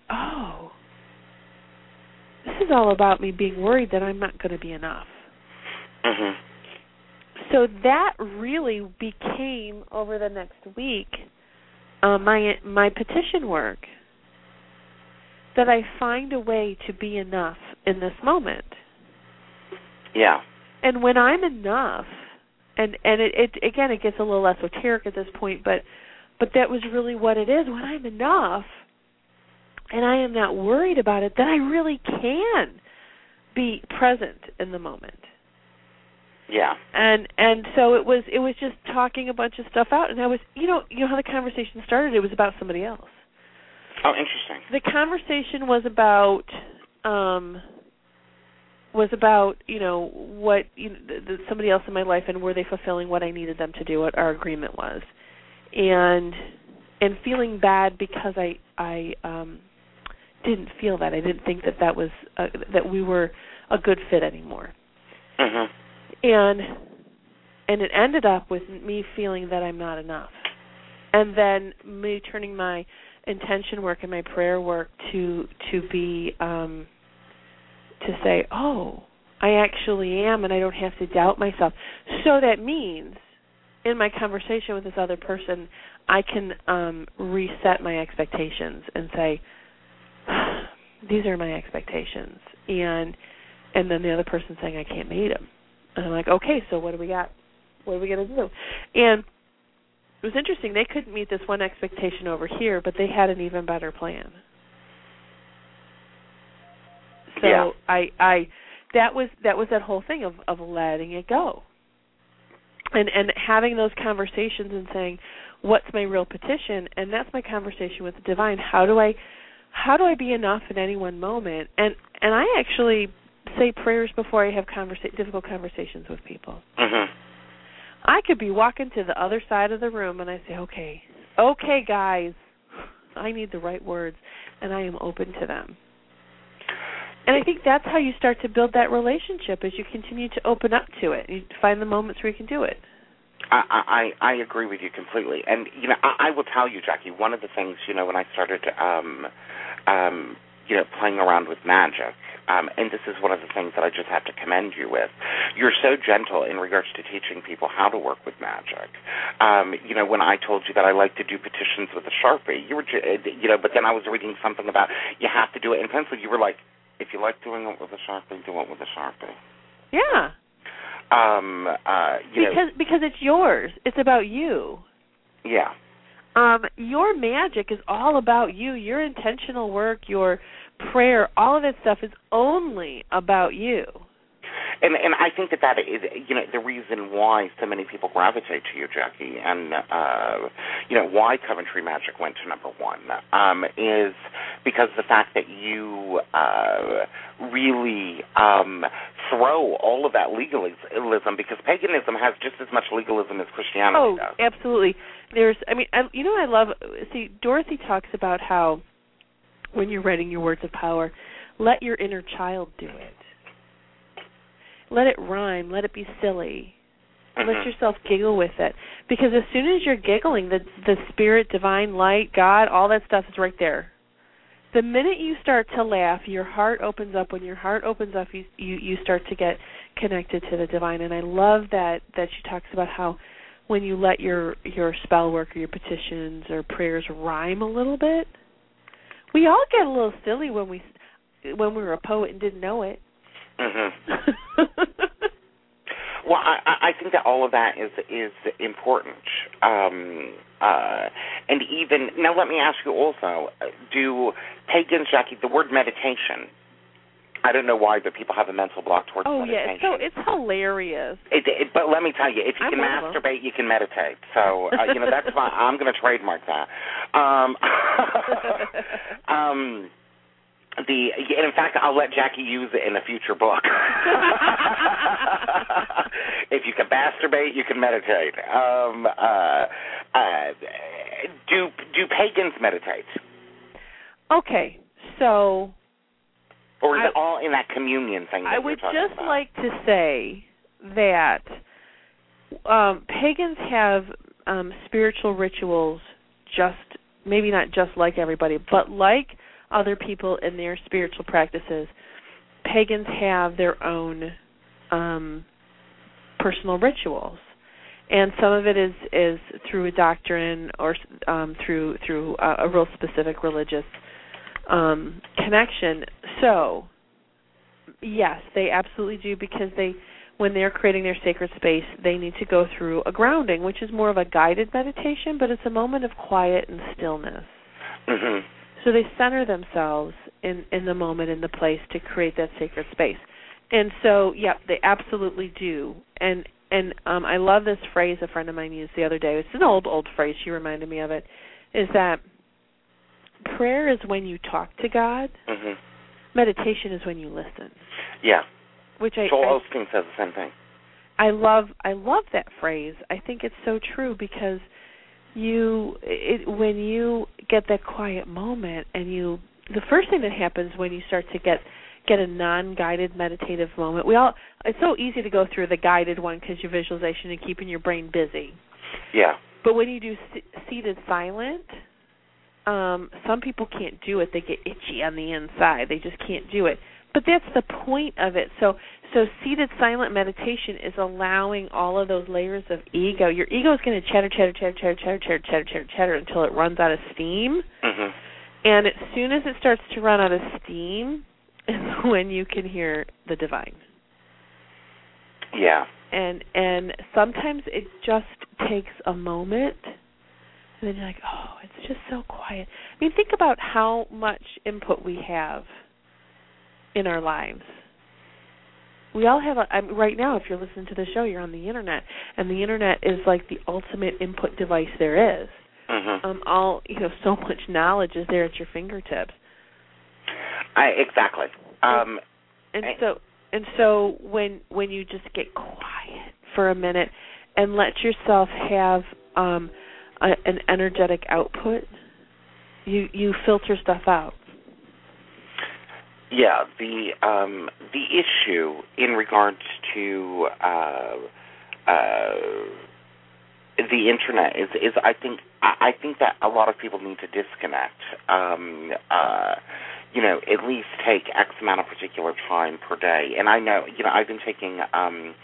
is all about me being worried that I'm not going to be enough." Mhm. so that really became over the next week uh, my my petition work that I find a way to be enough in this moment. Yeah. And when I'm enough, and and it, it again it gets a little esoteric at this point, but but that was really what it is. When I'm enough, and I am not worried about it, then I really can be present in the moment Yeah. and and so it was it was just talking a bunch of stuff out and i was you know you know how the conversation started it was about somebody else Oh, interesting. the conversation was about um was about you know what you know, somebody else in my life and were they fulfilling what i needed them to do what our agreement was and and feeling bad because i i um didn't feel that i didn't think that that was uh, that we were a good fit anymore Mhm. and and it ended up with me feeling that I'm not enough. And then me turning my intention work and my prayer work to to be um to say, "Oh, I actually am and I don't have to doubt myself." So that means in my conversation with this other person, I can um reset my expectations and say, "These are my expectations." And and then the other person saying I can't meet them. And I'm like, okay, so what do we got? What are we going to do? And it was interesting. They couldn't meet this one expectation over here, but they had an even better plan. So Yeah. I I that was that was that whole thing of of letting it go. And and having those conversations and saying, what's my real petition? And that's my conversation with the divine. How do I how do I be enough in any one moment? And and I actually say prayers before I have conversa- difficult conversations with people. Mhm. I could be walking to the other side of the room and I say, "Okay, okay, guys, I need the right words, and I am open to them." And I think that's how you start to build that relationship as you continue to open up to it. You find the moments where you can do it. I, I I agree with you completely, and you know I, I will tell you, Jacki. One of the things you know when I started um, um, you know playing around with magic, um, and this is one of the things that I just have to commend you with. You're so gentle in regards to teaching people how to work with magic. Um, you know when I told you that I like to do petitions with a sharpie, you were uh, you know, but then I was reading something about you have to do it in pencil. You were like, if you like doing it with a sharpie, do it with a sharpie. Yeah, Um, uh, you know, because because it's yours. It's about you. yeah. Um your magic is all about you your intentional work your prayer all of that stuff is only about you and and I think that that is you know the reason why so many people gravitate to you, Jacki, and uh, you know why Coventry Magic went to number one um, is because the fact that you uh, really um, throw all of that legalism because paganism has just as much legalism as Christianity oh does. absolutely. There's i mean I, you know i love? See dorothy talks about how when you're writing your words of power let your inner child do it let it rhyme let it be silly Mhm. let yourself giggle with it because as soon as you're giggling the the spirit divine light god all that stuff is right there the minute you start to laugh, your heart opens up. When your heart opens up, you you you start to get connected to the divine. And I love that that she talks about how when you let your your spell work or your petitions or prayers rhyme a little bit. We all get a little silly when we when we were a poet and didn't know it. Mhm. (laughs) Well, I, I I think that all of that is is important. Um, uh, and even now, let me ask you also: uh, Do pagans, Jacki, the word meditation? I don't know why, but people have a mental block towards oh yeah, meditation. so it's hilarious. It, it, but let me tell you, if you I'm can one masturbate, you can meditate. So uh, you know that's why (laughs) I'm going to trademark that. Um, (laughs) um, the and in fact, I'll let Jacki use it in a future book. (laughs) if you can masturbate, you can meditate. Um, uh, uh, do do pagans meditate, Okay, so or is I- it all in that communion thing? That I would just about? like to say that um, pagans have um, spiritual rituals, just maybe not just like everybody, but like other people in their spiritual practices. Pagans have their own um, personal rituals, and some of it is is through a doctrine or um, through through a, a real specific religious um, connection. So Yes, they absolutely do because they when they're creating their sacred space, they need to go through a grounding, which is more of a guided meditation, but it's a moment of quiet and stillness. Mhm. So they center themselves in in the moment in the place to create that sacred space. And so, yep, they absolutely do. And and um I love this phrase a friend of mine used the other day. It's an old old phrase. She reminded me of it. Is that prayer is when you talk to God. Mm-hmm. Meditation is when you listen. Yeah. Which I, Joel Osteen says the same thing. I love I love that phrase. I think it's so true because you it when you get that quiet moment and you the first thing that happens when you start to get get a non-guided meditative moment. We all it's so easy to go through the guided one cuz your visualization and keeping your brain busy. Yeah. But when you do se- seated silent, um some people can't do it. They get itchy on the inside. They just can't do it. But that's the point of it. So so seated silent meditation is allowing all of those layers of ego. Your ego is going to chatter chatter chatter chatter chatter chatter chatter chatter chatter until it runs out of steam. Mhm. And as soon as it starts to run out of steam (laughs) is when you can hear the divine. Yeah. And and sometimes it just takes a moment and then you're like, "Oh, it's just so quiet." I mean, think about how much input we have in our lives. We all have a I mean, right now if you're listening to the show, you're on the internet and the internet is like the ultimate input device there is. Mhm. Um all, you know, so much knowledge is there at your fingertips. I exactly. Um and I- so and so when when you just get quiet for a minute and let yourself have um a, an energetic output you you filter stuff out Yeah, the um, the issue in regards to uh, uh, the internet is is I think I, think that a lot of people need to disconnect. Um, uh, you know, at least take X amount of particular time per day. And I know, you know, I've been taking um,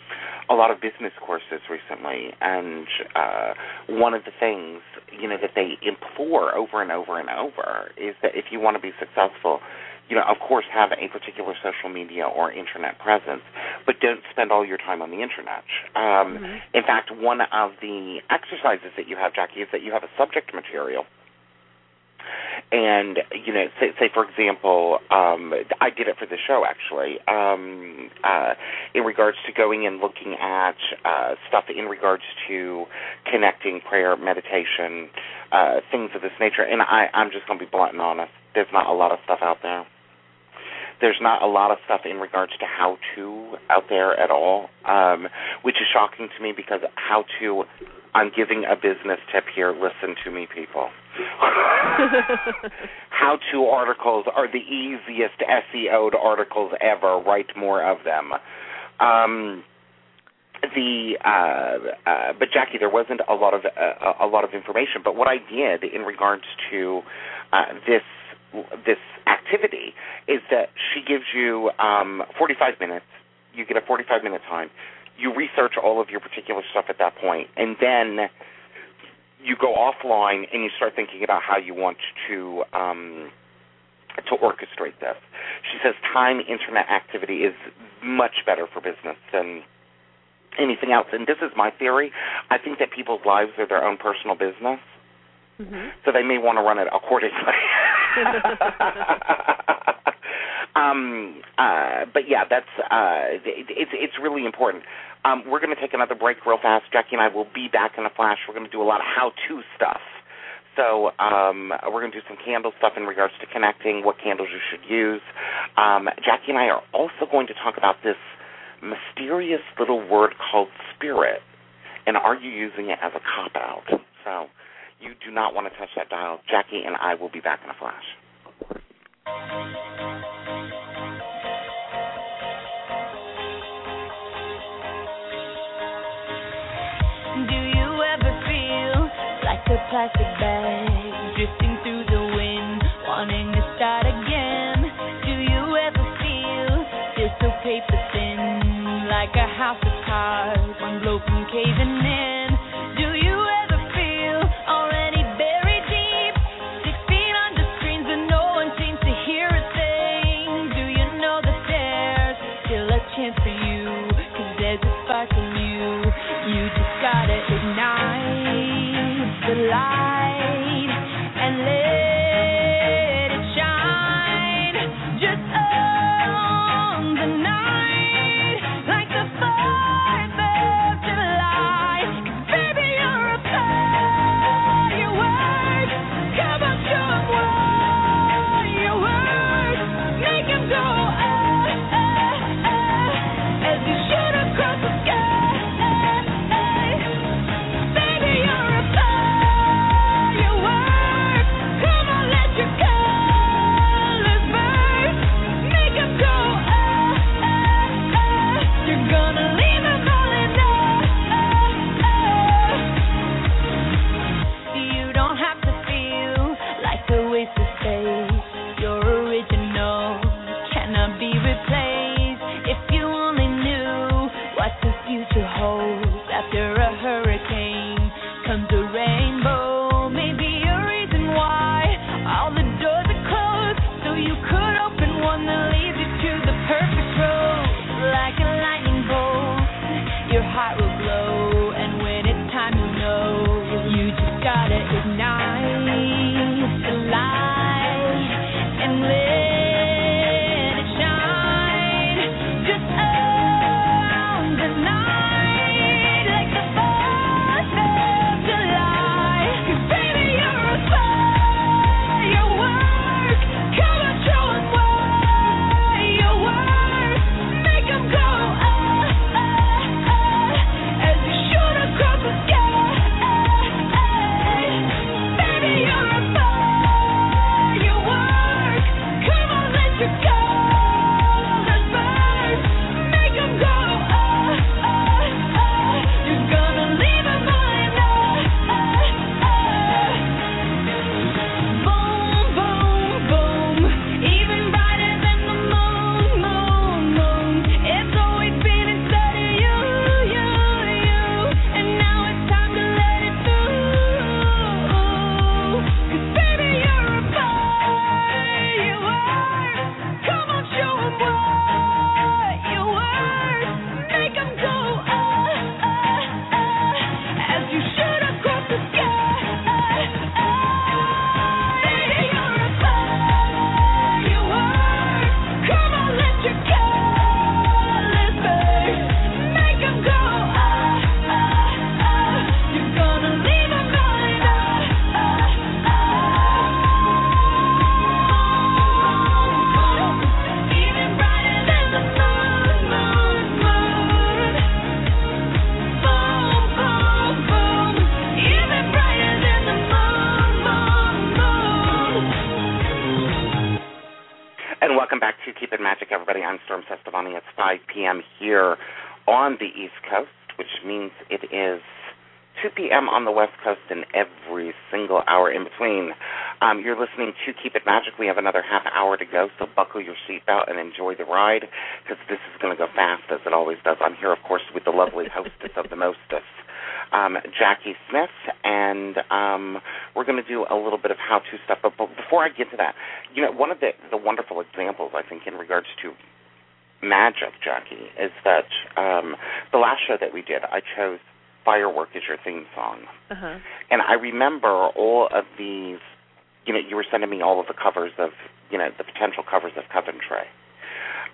a lot of business courses recently, and uh, one of the things you know that they implore over and over and over is that if you want to be successful you know, of course, have a particular social media or internet presence, but don't spend all your time on the internet. Um, Mhm. In fact, one of the exercises that you have, Jacki, is that you have a subject material. And you know, say, say for example, um, I did it for the show actually. Um, uh, in regards to going and looking at uh, stuff in regards to connecting prayer, meditation, uh, things of this nature. And I, I'm just going to be blunt and honest. There's not a lot of stuff out there. There's not a lot of stuff in regards to how to out there at all, um, which is shocking to me because how to. I'm giving a business tip here. Listen to me, people. (laughs) how to articles are the easiest SEO'd articles ever. Write more of them. Um, the uh, uh, but Jacki, there wasn't a lot of uh, a lot of information. But what I did in regards to this activity is that she gives you um, 45 minutes. You get a 45 minute time. You research all of your particular stuff at that point, and then you go offline and you start thinking about how you want to um, to orchestrate this. She says time internet activity is much better for business than anything else. And this is my theory. I think that people's lives are their own personal business. Mm-hmm. So they may want to run it accordingly. (laughs) (laughs) um, uh, but yeah, that's uh, it, it's it's really important. Um, we're going to take another break real fast. Jacki and I will be back in a flash. We're going to do a lot of how-to stuff. So um, we're going to do some candle stuff in regards to connecting, what candles you should use. Um, Jacki and I are also going to talk about this mysterious little word called spirit, and are you using it as a cop out? So you do not want to touch that dial. Jacki and I will be back in a flash. Pennsylvania. It's 5 p.m. here on the East Coast, which means it is 2 p.m. on the West Coast and every single hour in between. Um, you're listening to Keep It Magic. We have another half hour to go, so buckle your seatbelt and enjoy the ride because this is going to go fast as it always does. I'm here, of course, with the lovely hostess of the mostess, um, Jacki Smith, and um, we're going to do a little bit of how-to stuff. But, but before I get to that, you know, one of the, the wonderful examples I think in regards to magic, Jacki, is that um, the last show that we did, I chose Firework as your theme song. Uh-huh. And I remember all of these, you know, you were sending me all of the covers of, you know, the potential covers of Coventry.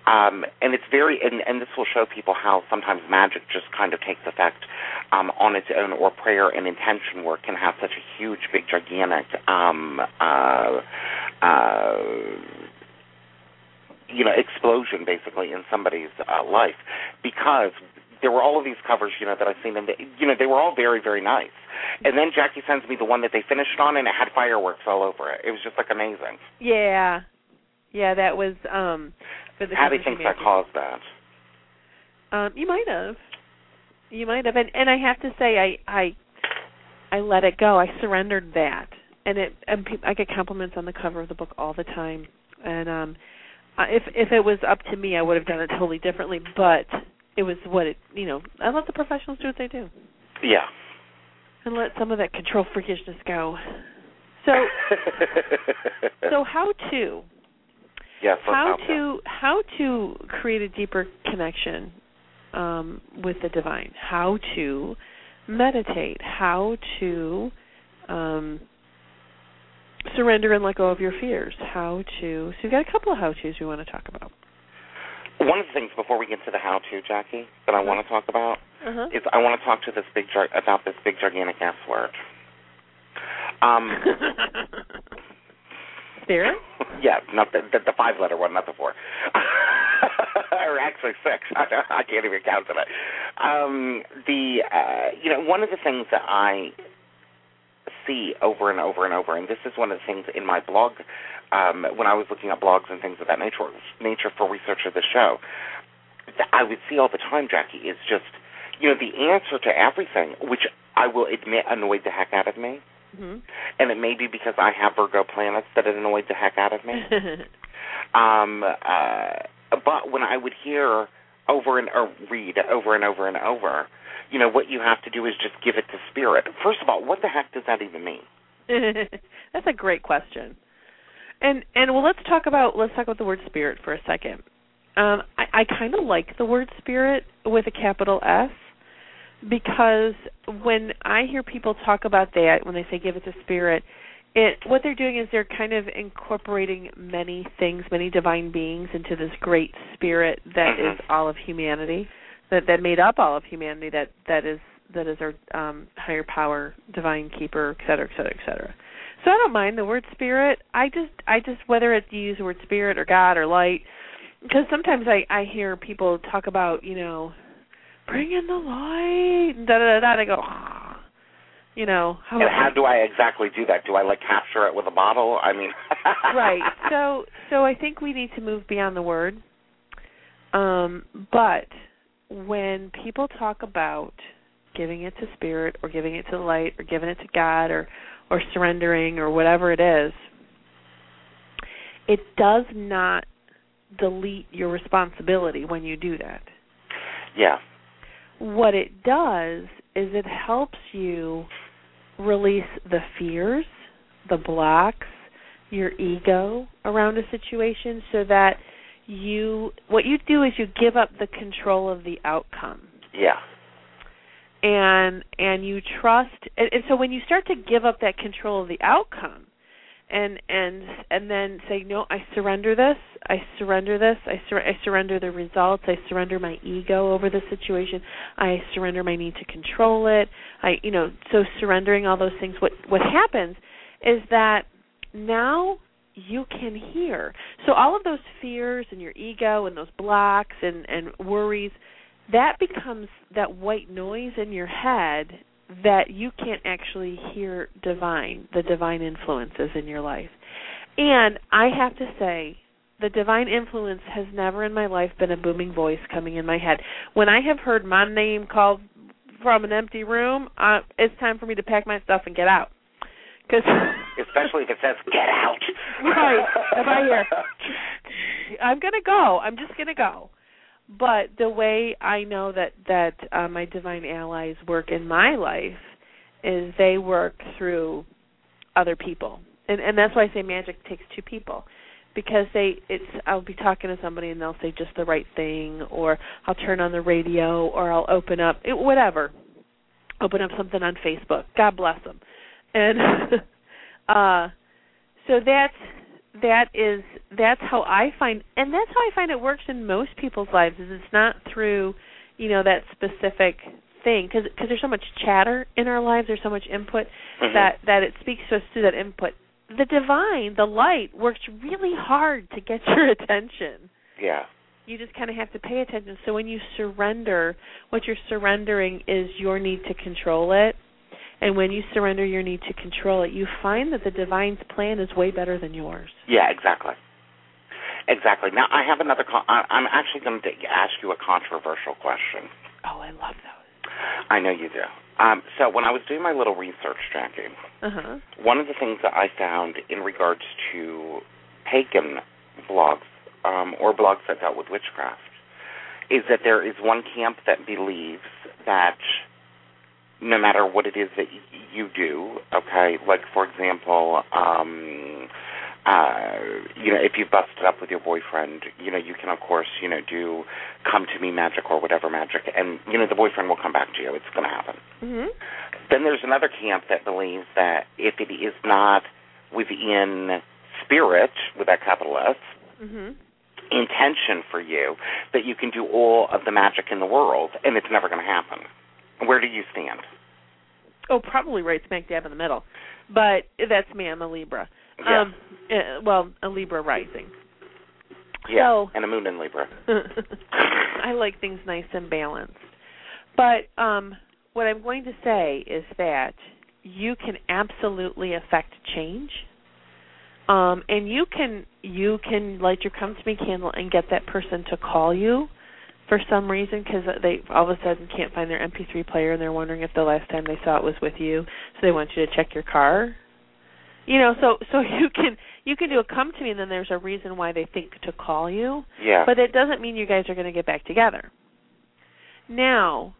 Um, and it's very, and, and this will show people how sometimes magic just kind of takes effect um, on its own, or prayer and intention work can have such a huge, big, gigantic, um, uh, uh, you know, explosion basically in somebody's uh, life because there were all of these covers, you know, that I've seen, and they, you know, they were all very, very nice. And then Jacki sends me the one that they finished on, and it had fireworks all over it. It was just like amazing. Yeah. Yeah, that was um for the Coventry thinks that caused that. Um, you might have. You might have, and and I have to say, I I I let it go. I surrendered that, and it and pe- I get compliments on the cover of the book all the time. And um, I- if if it was up to me, I would have done it totally differently. But it was what it, you know. I let the professionals do what they do, Yeah. and let some of that control freakishness go. So (laughs) so how to let's how to how to create a deeper connection um, with the divine how to meditate how to um, surrender and let go of your fears how to so we've got a couple of how to's we want to talk about One of the things before we get to the how-to, Jacki, that I want to talk about uh-huh. is I want to talk to this big about this big gigantic S word. Um, (laughs) spirit (laughs) yeah, not the the, the five letter one, not the four. (laughs) or actually six. I, I can't even count today. Um, the uh, you know one of the things that I see over and over and over, and this is one of the things in my blog um, when I was looking at blogs and things of that nature, nature for research of the show, that I would see all the time, Jacki, is just you know the answer to everything, which I will admit annoyed the heck out of me, hmm and it may be because I have Virgo planets that it annoyed the heck out of me. (laughs) Um, uh, but when I would hear over and or read over and over and over, you know, what you have to do is just give it to spirit. First of all, what the heck does that even mean? (laughs) That's a great question. And and well, let's talk about let's talk about the word spirit for a second. Um, I, I kind of like the word spirit with a capital S because when I hear people talk about that, when they say give it to spirit, it what they're doing is they're kind of incorporating many things, many divine beings into this great spirit that Mhm. all of humanity, that that made up all of humanity, that that is that is our um, higher power, divine keeper, et cetera, et cetera, et cetera. So I don't mind the word spirit. I just I just whether it's you use the word spirit or God or light, because sometimes I I hear people talk about you know, bring in the light, and da da da da. And I go, ah, you know, how, And how do I exactly do that? Do I like capture it with a bottle? I mean, (laughs) right. So so I think we need to move beyond the word. Um, but when people talk about giving it to spirit or giving it to the light or giving it to God or or surrendering or whatever it is, it does not delete your responsibility when you do that. yeah, What it does is it helps you release the fears, the blocks, your ego around a situation so that you what you do is you give up the control of the outcome. Yeah, and and you trust and, and so when you start to give up that control of the outcome and and and then say no i surrender this i surrender this i, sur- I surrender the results i surrender my ego over the situation i surrender my need to control it i you know so surrendering all those things what what happens is that now you can hear so all of those fears and your ego and those blocks and and worries that becomes that white noise in your head that you can't actually hear divine, the divine influences in your life. And I have to say, the divine influence has never in my life been a booming voice coming in my head. When I have heard my name called from an empty room, uh, it's time for me to pack my stuff and get out. Because (laughs) especially if it says "get out." Right. If I hear, (laughs) I'm gonna go. I'm just gonna go. But the way I know that that uh, my divine allies work in my life is they work through other people, and and that's why I say magic takes two people because they it's I'll be talking to somebody and they'll say just the right thing or I'll turn on the radio or I'll open up it, whatever open up something on Facebook god bless them and (laughs) uh so that's that is that's how I find and that's how I find it works in most people's lives is it's not through you know that specific thing because because there's so much chatter in our lives there's so much input Mhm. that that it speaks to us through that input the divine the light works really hard to get (laughs) your attention yeah. you just kind of have to pay attention so when you surrender what you're surrendering is your need to control it and when you surrender your need to control it you find that the divine's plan is way better than yours Yeah, exactly. Exactly. Now, I have another. Con- I'm actually going to ask you a controversial question. oh i love those I know you do. Um, so, when I was doing my little research, Jacki, uh-huh one of the things that I found in regards to pagan blogs um, or blogs that dealt with witchcraft is that there is one camp that believes that no matter what it is that y- you do, okay, like for example, um, uh, you know, if you've busted up with your boyfriend, you know, you can of course, you know, do come to me magic or whatever magic, and you know, the boyfriend will come back to you. It's going to happen. mhm Then there's another camp that believes that if it is not within spirit, with that capital S, mhm intention for you, that you can do all of the magic in the world, and it's never going to happen. Where do you stand? oh probably right smack dab in the middle but that's me i'm a libra Yeah. um uh, well a libra rising yeah. so- and a moon in Libra. (laughs) (laughs) I like things nice and balanced. But um what I'm going to say is that you can absolutely affect change. Um and you can you can light your come to me candle and get that person to call you for some reason because they all of a sudden can't find their MP3 player and they're wondering if the last time they saw it was with you, so they want you to check your car. You know, so so (laughs) you can you can do a come to me and then there's a reason why they think to call you. Yeah. But it doesn't mean you guys are going to get back together. Now,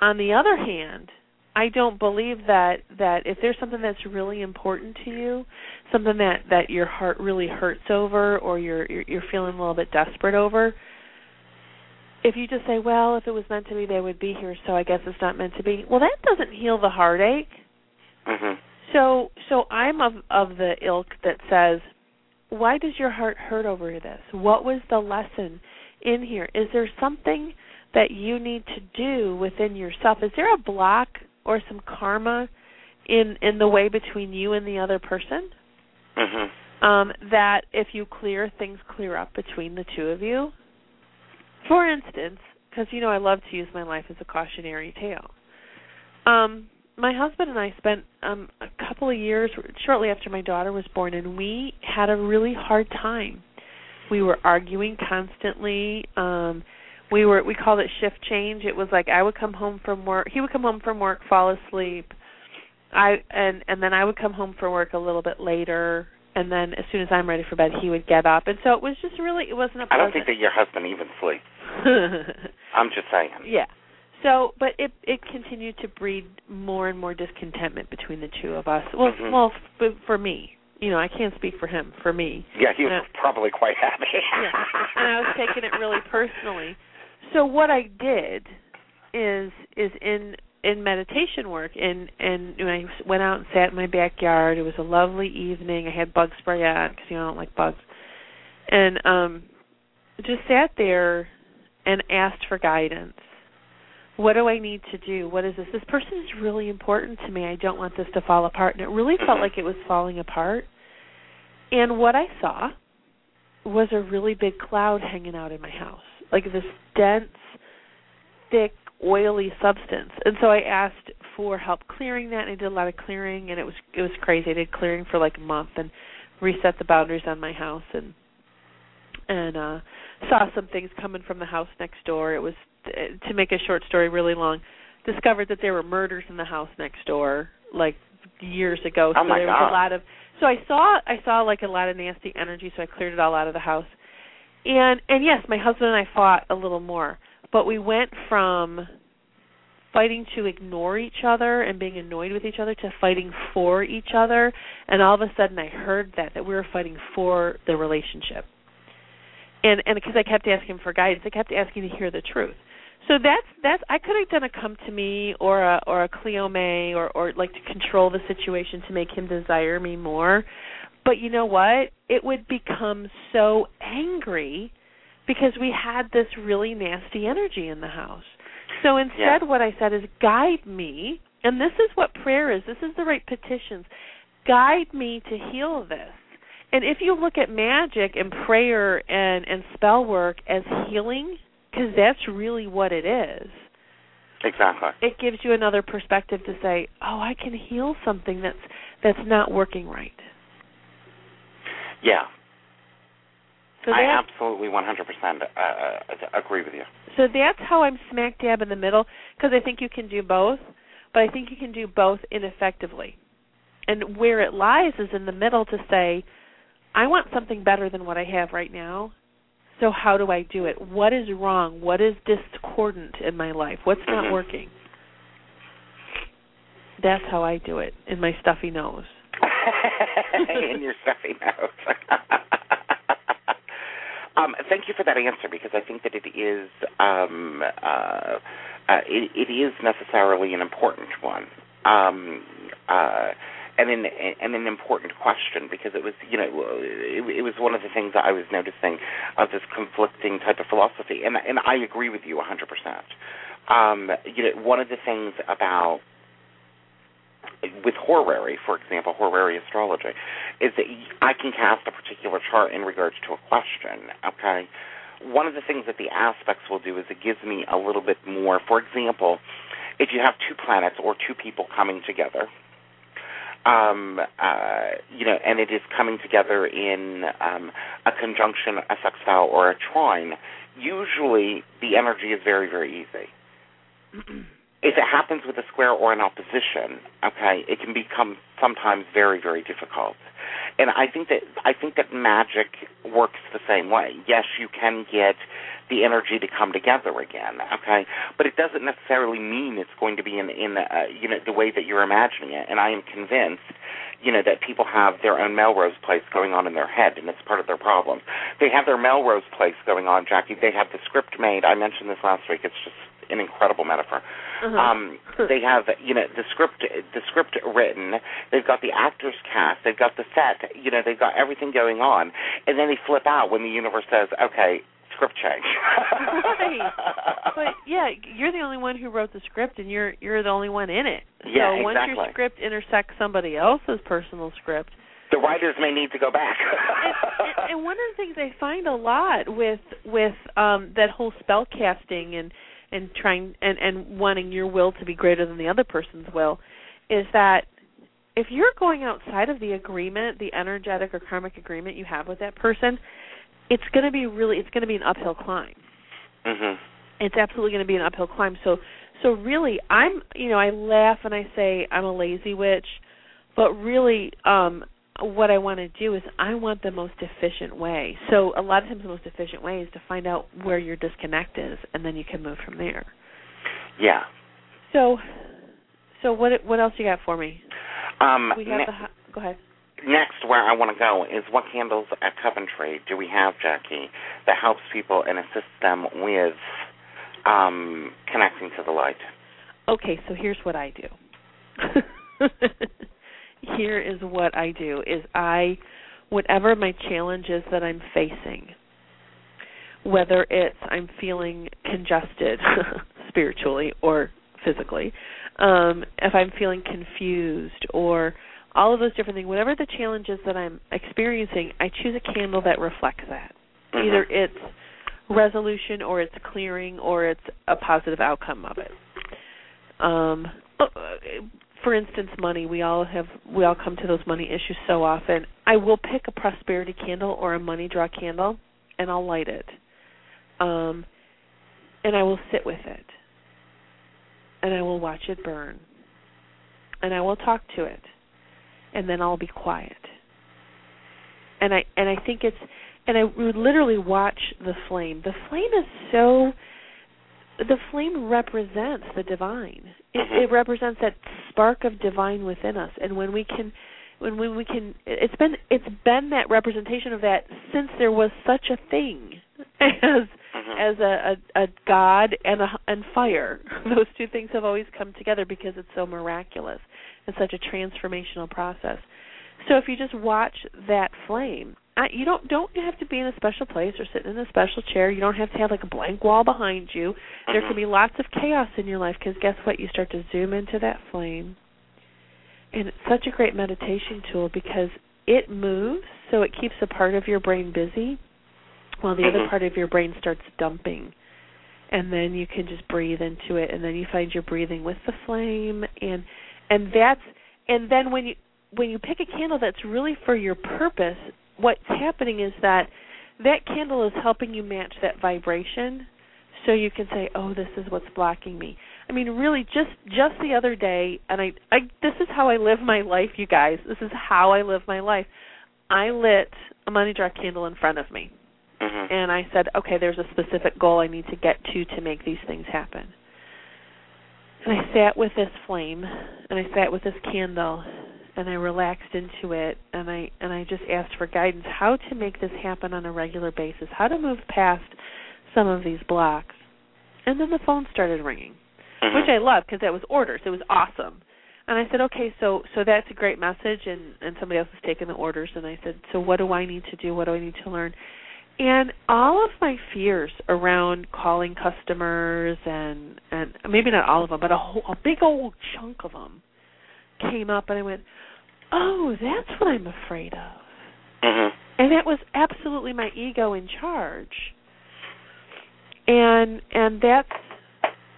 on the other hand, I don't believe that that if there's something that's really important to you, something that that your heart really hurts over or you're you're, you're feeling a little bit desperate over, if you just say, "Well, if it was meant to be, they would be here, so I guess it's not meant to be." Well, that doesn't heal the heartache. mhm. So so I'm of of the ilk that says, why does your heart hurt over this? What was the lesson in here? Is there something that you need to do within yourself? Is there a block or some karma in in the way between you and the other person? Mhm. Um, that if you clear things clear up between the two of you. For instance, because you know I love to use my life as a cautionary tale. Um, my husband and I spent um a couple of years shortly after my daughter was born and we had a really hard time. We were arguing constantly. Um we were we called it shift change. It was like I would come home from work, he would come home from work, fall asleep. I and and then I would come home from work a little bit later and then as soon as I'm ready for bed he would get up. And so it was just really it wasn't a I don't think that your husband even sleeps. (laughs) I'm just saying. yeah. So, but it it continued to breed more and more discontentment between the two of us. Well, Mhm. well, f- for me, you know, I can't speak for him. For me, Yeah, he was Yeah. probably quite happy. (laughs) yeah, and I was taking it really personally. So what I did is is in in meditation work and and when I went out and sat in my backyard. It was a lovely evening. I had bug spray on because you know I don't like bugs, and um, just sat there and asked for guidance. What do I need to do? What is this? This person is really important to me. I don't want this to fall apart. And it really felt like it was falling apart. And what I saw was a really big cloud hanging out in my house, like this dense, thick, oily substance. And so I asked for help clearing that, and I did a lot of clearing, and it was it was crazy. I did clearing for like a month and reset the boundaries on my house, and and uh saw some things coming from the house next door. It was to make a short story really long. Discovered that there were murders in the house next door, like years ago. Oh, so my there was God. a lot of so I saw I saw like a lot of nasty energy, so I cleared it all out of the house. And and yes, my husband and I fought a little more, but we went from fighting to ignore each other and being annoyed with each other to fighting for each other and all of a sudden I heard that that we were fighting for the relationship. And and because I kept asking for guidance, I kept asking to hear the truth. So that's that's I could have done a come to me or a or a Cleo May or or like to control the situation to make him desire me more. But you know what? It would become so angry because we had this really nasty energy in the house. So instead Yeah. what I said is guide me and this is what prayer is. This is the right petitions. Guide me to heal this. And if you look at magic and prayer and and spell work as healing, because that's really what it is. Exactly. It gives you another perspective to say, "Oh, I can heal something that's that's not working right." Yeah. So I absolutely 100% uh, uh, agree with you. so that's how I'm smack dab in the middle because I think you can do both, but I think you can do both ineffectively. And where it lies is in the middle to say, I want something better than what I have right now. So how do I do it? What is wrong? What is discordant in my life? What's not Mhm. working? That's how I do it in my stuffy nose. (laughs) in your stuffy nose. (laughs) um, thank you for that answer because I think that it is um, uh, uh, it, it is necessarily an important one. Um, uh, and an and an important question because it was you know it, it was one of the things that I was noticing of this conflicting type of philosophy and and I agree with you 100%. Um, you know one of the things about with horary, for example, horary astrology, is that I can cast a particular chart in regards to a question. Okay, one of the things that the aspects will do is it gives me a little bit more. For example, if you have two planets or two people coming together, um, uh, you know, and it is coming together in um, a conjunction, a sextile, or a trine. Usually, the energy is very, very easy (clears throat) if it happens with a square or an opposition, okay, it can become sometimes very, very difficult. And I think that I think that magic works the same way. Yes, you can get the energy to come together again, okay, but it doesn't necessarily mean it's going to be in in uh, you know the way that you're imagining it. And I am convinced, you know, that people have their own Melrose Place going on in their head, and it's part of their problem. They have their Melrose Place going on, Jacki. They have the script made. I mentioned this last week. It's just an incredible metaphor. Uh-huh. Um, they have you know the script the script written. They've got the actors cast. They've got the set. You know they've got everything going on, and then they flip out when the universe says, "Okay, script change." Right. (laughs) but yeah, you're the only one who wrote the script, and you're you're the only one in it. Yeah, so once your script intersects somebody else's personal script, the writers may need to go back. and, and one of the things I find a lot with with um that whole spell casting and and trying and and wanting your will to be greater than the other person's will is that if you're going outside of the agreement, the energetic or karmic agreement you have with that person, it's going to be really it's going to be an uphill climb. mhm. It's absolutely going to be an uphill climb. So so really I'm you know I laugh and I say I'm a lazy witch, but really um what I want to do is I want the most efficient way. So a lot of times the most efficient way is to find out where your disconnect is and then you can move from there. Yeah. So so what what else you got for me? Um, We have ne- the go ahead. next, where I want to go is what candles at Coventry do we have, Jacki, that helps people and assists them with um, connecting to the light? Okay, so here's what I do. (laughs) Here is what I do is I whatever my challenge is that I'm facing, whether it's I'm feeling congested (laughs) spiritually or physically, um, if I'm feeling confused or all of those different things, whatever the challenge is that I'm experiencing, I choose a candle that reflects that. Mhm. Either it's resolution or it's clearing or it's a positive outcome of it. Um, for instance, money. We all have we all come to those money issues so often. I will pick a prosperity candle or a money draw candle, and I'll light it. Um, and I will sit with it, and I will watch it burn. and I will talk to it, and then I'll be quiet. And I and I think it's and I would literally watch the flame. The flame is so the flame represents the divine. It, Mhm. it represents that spark of divine within us, and when we can, when when we can, it's been it's been that representation of that since there was such a thing (laughs) as Mhm. as a, a a god and a and fire. (laughs) Those two things have always come together because it's so miraculous and such a transformational process. So if you just watch that flame, I, you don't don't have to be in a special place or sitting in a special chair. You don't have to have like a blank wall behind you. There Mhm. can be lots of chaos in your life because guess what? You start to zoom into that flame, and it's such a great meditation tool because it moves, so it keeps a part of your brain busy, while the other Mhm. part of your brain starts dumping. And then you can just breathe into it, and then you find you're breathing with the flame, and and that's and then when you when you pick a candle that's really for your purpose, what's happening is that that candle is helping you match that vibration so you can say, "Oh, this is what's blocking me." I mean, really just just the other day and I I this is how I live my life, you guys. This is how I live my life. I lit a money draw candle in front of me Mhm. and I said, "Okay, there's a specific goal I need to get to to make these things happen." And I sat with this flame and I sat with this candle and I relaxed into it and I and I just asked for guidance how to make this happen on a regular basis, how to move past some of these blocks. And then the phone started ringing, Mhm. which I love because that was orders. It was awesome. And I said, "Okay, so so that's a great message and and somebody else is taking the orders." And I said, "So what do I need to do? What do I need to learn?" And all of my fears around calling customers and and maybe not all of them, but a whole, a big old chunk of them came up, and I went, "Oh, that's what I'm afraid of." Mhm. and that was absolutely my ego in charge and and that's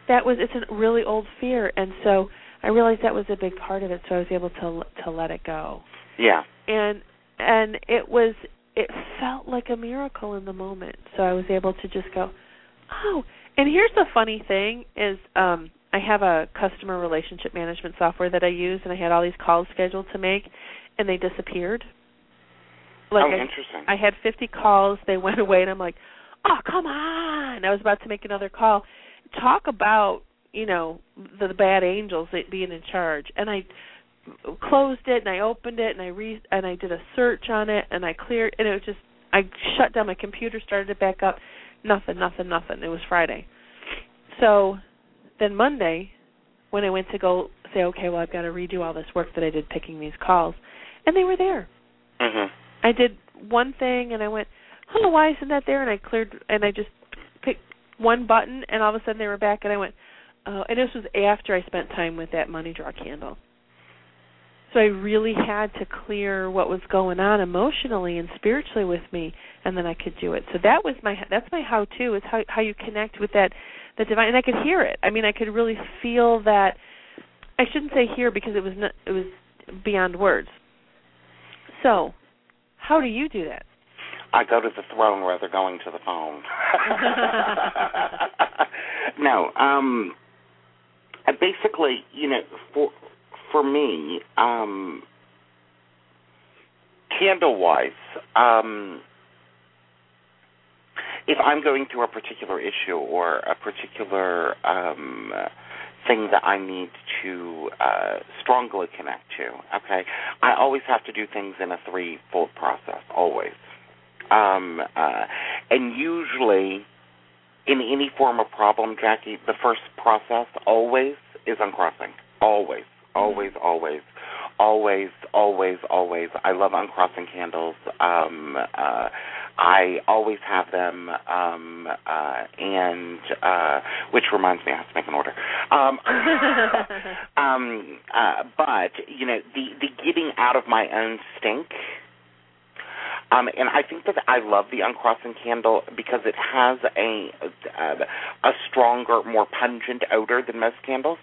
that was it's a really old fear and so i realized that was a big part of it so i was able to to let it go Yeah. and and it was it felt like a miracle in the moment so i was able to just go oh and here's the funny thing is um i have a customer relationship management software that i use and i had all these calls scheduled to make and they disappeared like oh, I, interesting. I had 50 calls. They went (laughs) away, and I'm like, oh, come on. I was about to make another call. Talk about, you know, the, the bad angels that being in charge. And I closed it, and I opened it, and I re and I did a search on it, and I cleared, and it was just, I shut down my computer, started it back up. Nothing, nothing, nothing. It was Friday. So then Monday, when I went to go say, okay, well, I've got to redo all this work that I did picking these calls, and they were there. Mhm. I did one thing and I went, oh, why isn't that there? And I cleared and I just picked one button and all of a sudden they were back and I went, oh, and this was after I spent time with that money draw candle. So I really had to clear what was going on emotionally and spiritually with me, and then I could do it. So that was my that's my how to is how how you connect with that the divine, and I could hear it. I mean, I could really feel that. I shouldn't say hear because it was not, it was beyond words. So, how do you do that? I go to the throne rather going to the phone. (laughs) no, um basically, you know, for for me, um candle wise, um if I'm going through a particular issue or a particular um thing that I need to uh strongly connect to, okay, I always have to do things in a threefold process, always um, uh, and usually in any form of problem, Jacki, the first process always is uncrossing. Always, always, always, always, always, always. I love uncrossing candles. Um, uh, I always have them, um, uh, and uh, which reminds me, I have to make an order. Um, (laughs) um, uh, but you know, the the getting out of my own stink. Um, and I think that I love the uncrossing candle because it has a uh, a stronger, more pungent odor than most candles.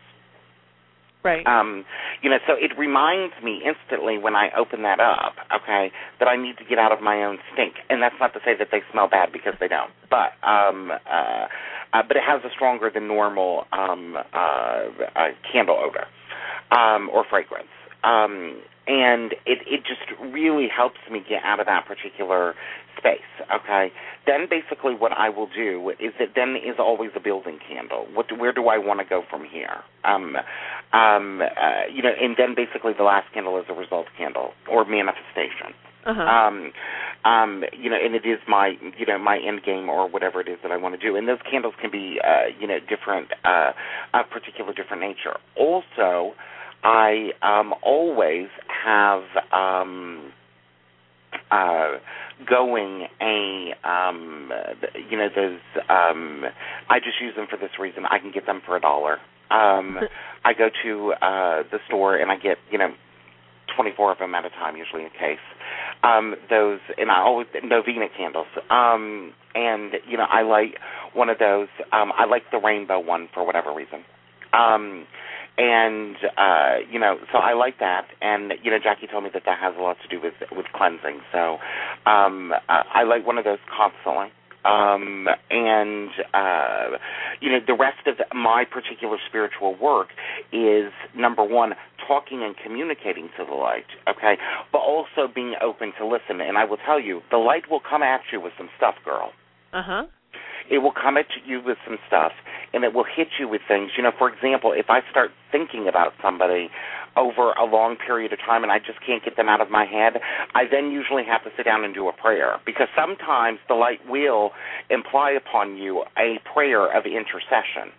Right. Um, you know, so it reminds me instantly when I open that up, okay, that I need to get out of my own stink. And that's not to say that they smell bad because they don't. But um uh, uh but it has a stronger than normal um uh, uh candle odor. um, or fragrance. Um, and it it just really helps me get out of that particular space okay then basically what i will do is that then is always a building candle. What where do i want to go from here? Um um uh, you know and then basically the last candle is a result candle or manifestation. Uh-huh. um um you know and it is my you know my end game or whatever it is that i want to do. And those candles can be uh you know different uh a particular different nature. Also i um always have um uh going a um you know those um i just use them for this reason i can get them for a dollar um (laughs) i go to uh the store and i get you know 24 of them at a time, usually a case. Um, those, and I always Novena candles. Um, and you know, I light one of those. Um, I like the rainbow one for whatever reason. Um, and uh, you know, so I like that. And you know, Jacki told me that that has a lot to do with with cleansing. So um, uh, I like one of those constantly. Um, and uh, you know, the rest of my particular spiritual work is number one, talking and communicating to the light, okay, but also being open to listen. And I will tell you, the light will come at you with some stuff, girl. Uh-huh. It will come at you with some stuff, and it will hit you with things. You know, for example, if I start thinking about somebody over a long period of time and I just can't get them out of my head, I then usually have to sit down and do a prayer because sometimes the light will imply upon you a prayer of intercession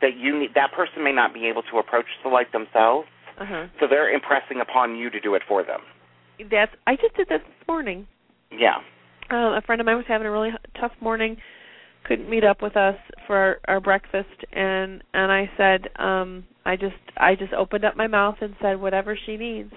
that you need that person may not be able to approach the light themselves Uh-huh. so they're impressing upon you to do it for them That's I just did that this morning. yeah Uh, a friend of mine was having a really tough morning, couldn't meet up with us for our, our breakfast, and and I said, um, I just I just opened up my mouth and said whatever she needs,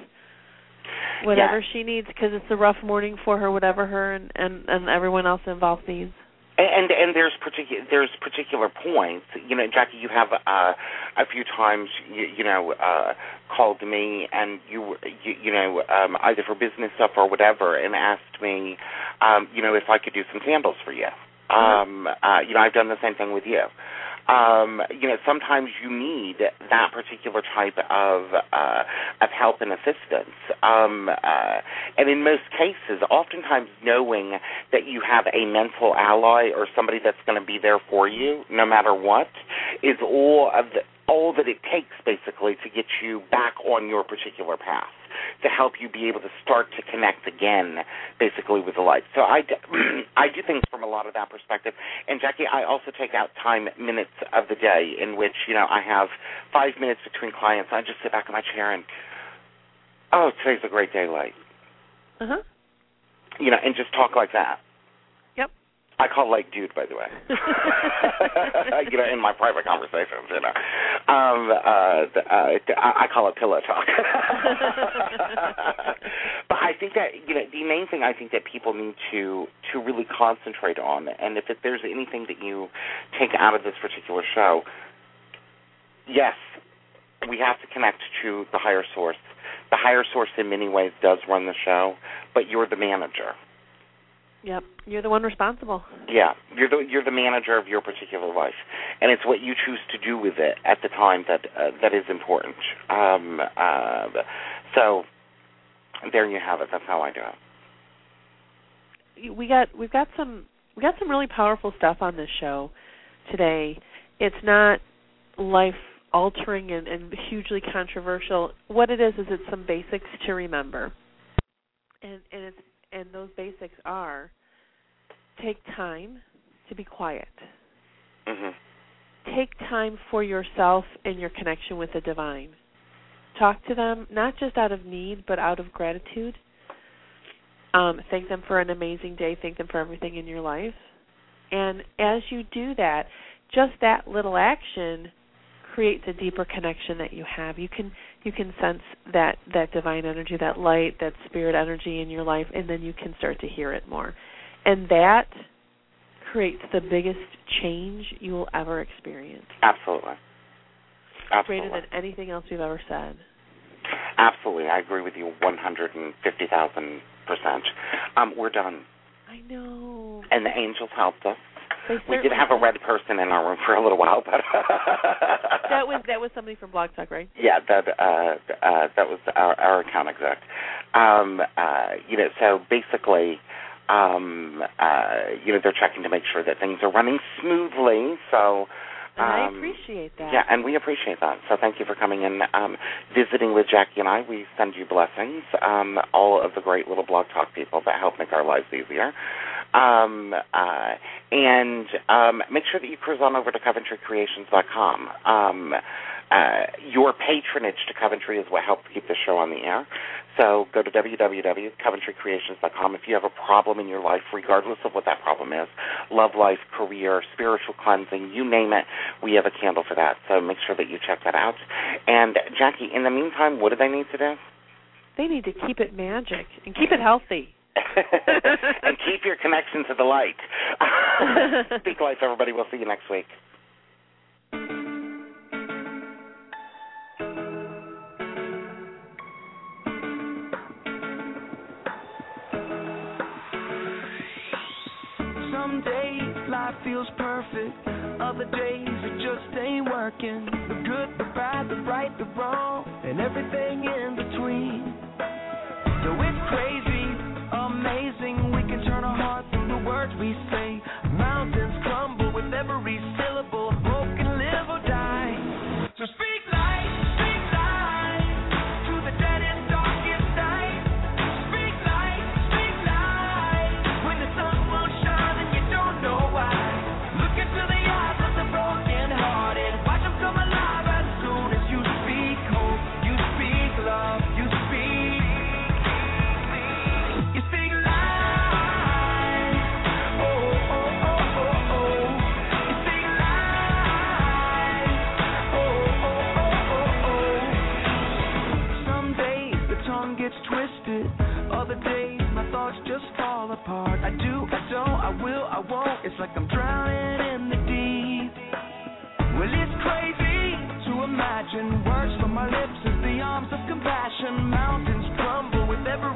whatever she needs, because it's a rough morning for her, whatever her and and and everyone else involved needs. And and there's particular there's particular points. You know jacki you have uh a few times you, you know uh called me and you you, you know um either for business stuff or whatever and asked me um you know if i could do some candles for you. Um uh you know i've done the same thing with you um you know sometimes you need that particular type of uh of help and assistance. Um uh and in most cases oftentimes knowing that you have a mental ally or somebody that's going to be there for you no matter what is all of the all that it takes basically to get you back on your particular path to help you be able to start to connect again basically with the light so i d- (clears throat) i do things from a lot of that perspective and jacki i also take out time minutes of the day in which you know i have five minutes between clients i just sit back in my chair and oh today's a great day light Uh huh. you know and just talk like that. I call like Dude, by the way. (laughs) you know, in my private conversations, you know, um, uh, uh, I call it pillow talk. (laughs) but I think that you know the main thing I think that people need to to really concentrate on, and if it, there's anything that you take out of this particular show, yes, we have to connect to the higher source. The higher source, in many ways, does run the show, but you're the manager. Yep. You're the one responsible. Yeah, you're the you're the manager of your particular life, and it's what you choose to do with it at the time that uh, that is important. Um, uh, so there you have it. That's how I do it. we got we've got some we got some really powerful stuff on this show today. It's not life altering and, and hugely controversial. What it is is it's some basics to remember. And and it's and those basics are take time to be quiet. hmm Take time for yourself and your connection with the divine. Talk to them not just out of need but out of gratitude. Um, thank them for an amazing day. Thank them for everything in your life. And as you do that, just that little action creates a deeper connection that you have. You can you can sense that that divine energy, that light, that spirit energy in your life, and then you can start to hear it more. And that creates the biggest change you will ever experience. Absolutely. Absolutely. Greater than anything else we've ever said. Absolutely. I agree with you 150,000%. Um, we're done. I know. And the angels helped us. We did have a red person in our room for a little while, but (laughs) That was that was somebody from Blog Talk, right? yeah, that uh, uh, that was our, our account exec. Um, uh, you know, so basically, um, uh, you know, they're checking to make sure that things are running smoothly. So. And I um, appreciate that. Yeah, and we appreciate that. So thank you for coming in, um, visiting with Jacki and I. We send you blessings, um, all of the great little blog talk people that help make our lives easier. Um, uh, and um, make sure that you cruise on over to CoventryCreations.com. Um, uh, your patronage to Coventry is what helps keep the show on the air. So go to www.coventrycreations.com if you have a problem in your life, regardless of what that problem is love life, career, spiritual cleansing, you name it, we have a candle for that. So make sure that you check that out. And Jacki, in the meantime, what do they need to do? They need to keep it magic and keep it healthy. (laughs) and keep your connection to the light. (laughs) Speak life, everybody. We'll see you next week. Some days life feels perfect, other days it just ain't working. The good, the bad, the right, the wrong, and everything in between. So it's crazy, we say. Mountains won't. It's like I'm drowning in the deep. Well, it's crazy to imagine words from my lips as the arms of compassion. Mountains crumble with every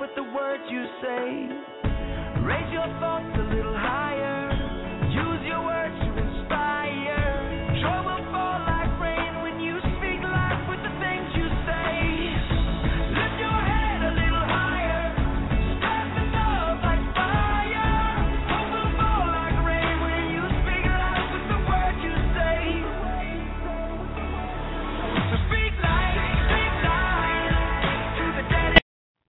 with the words you say. Raise your thoughts a little higher.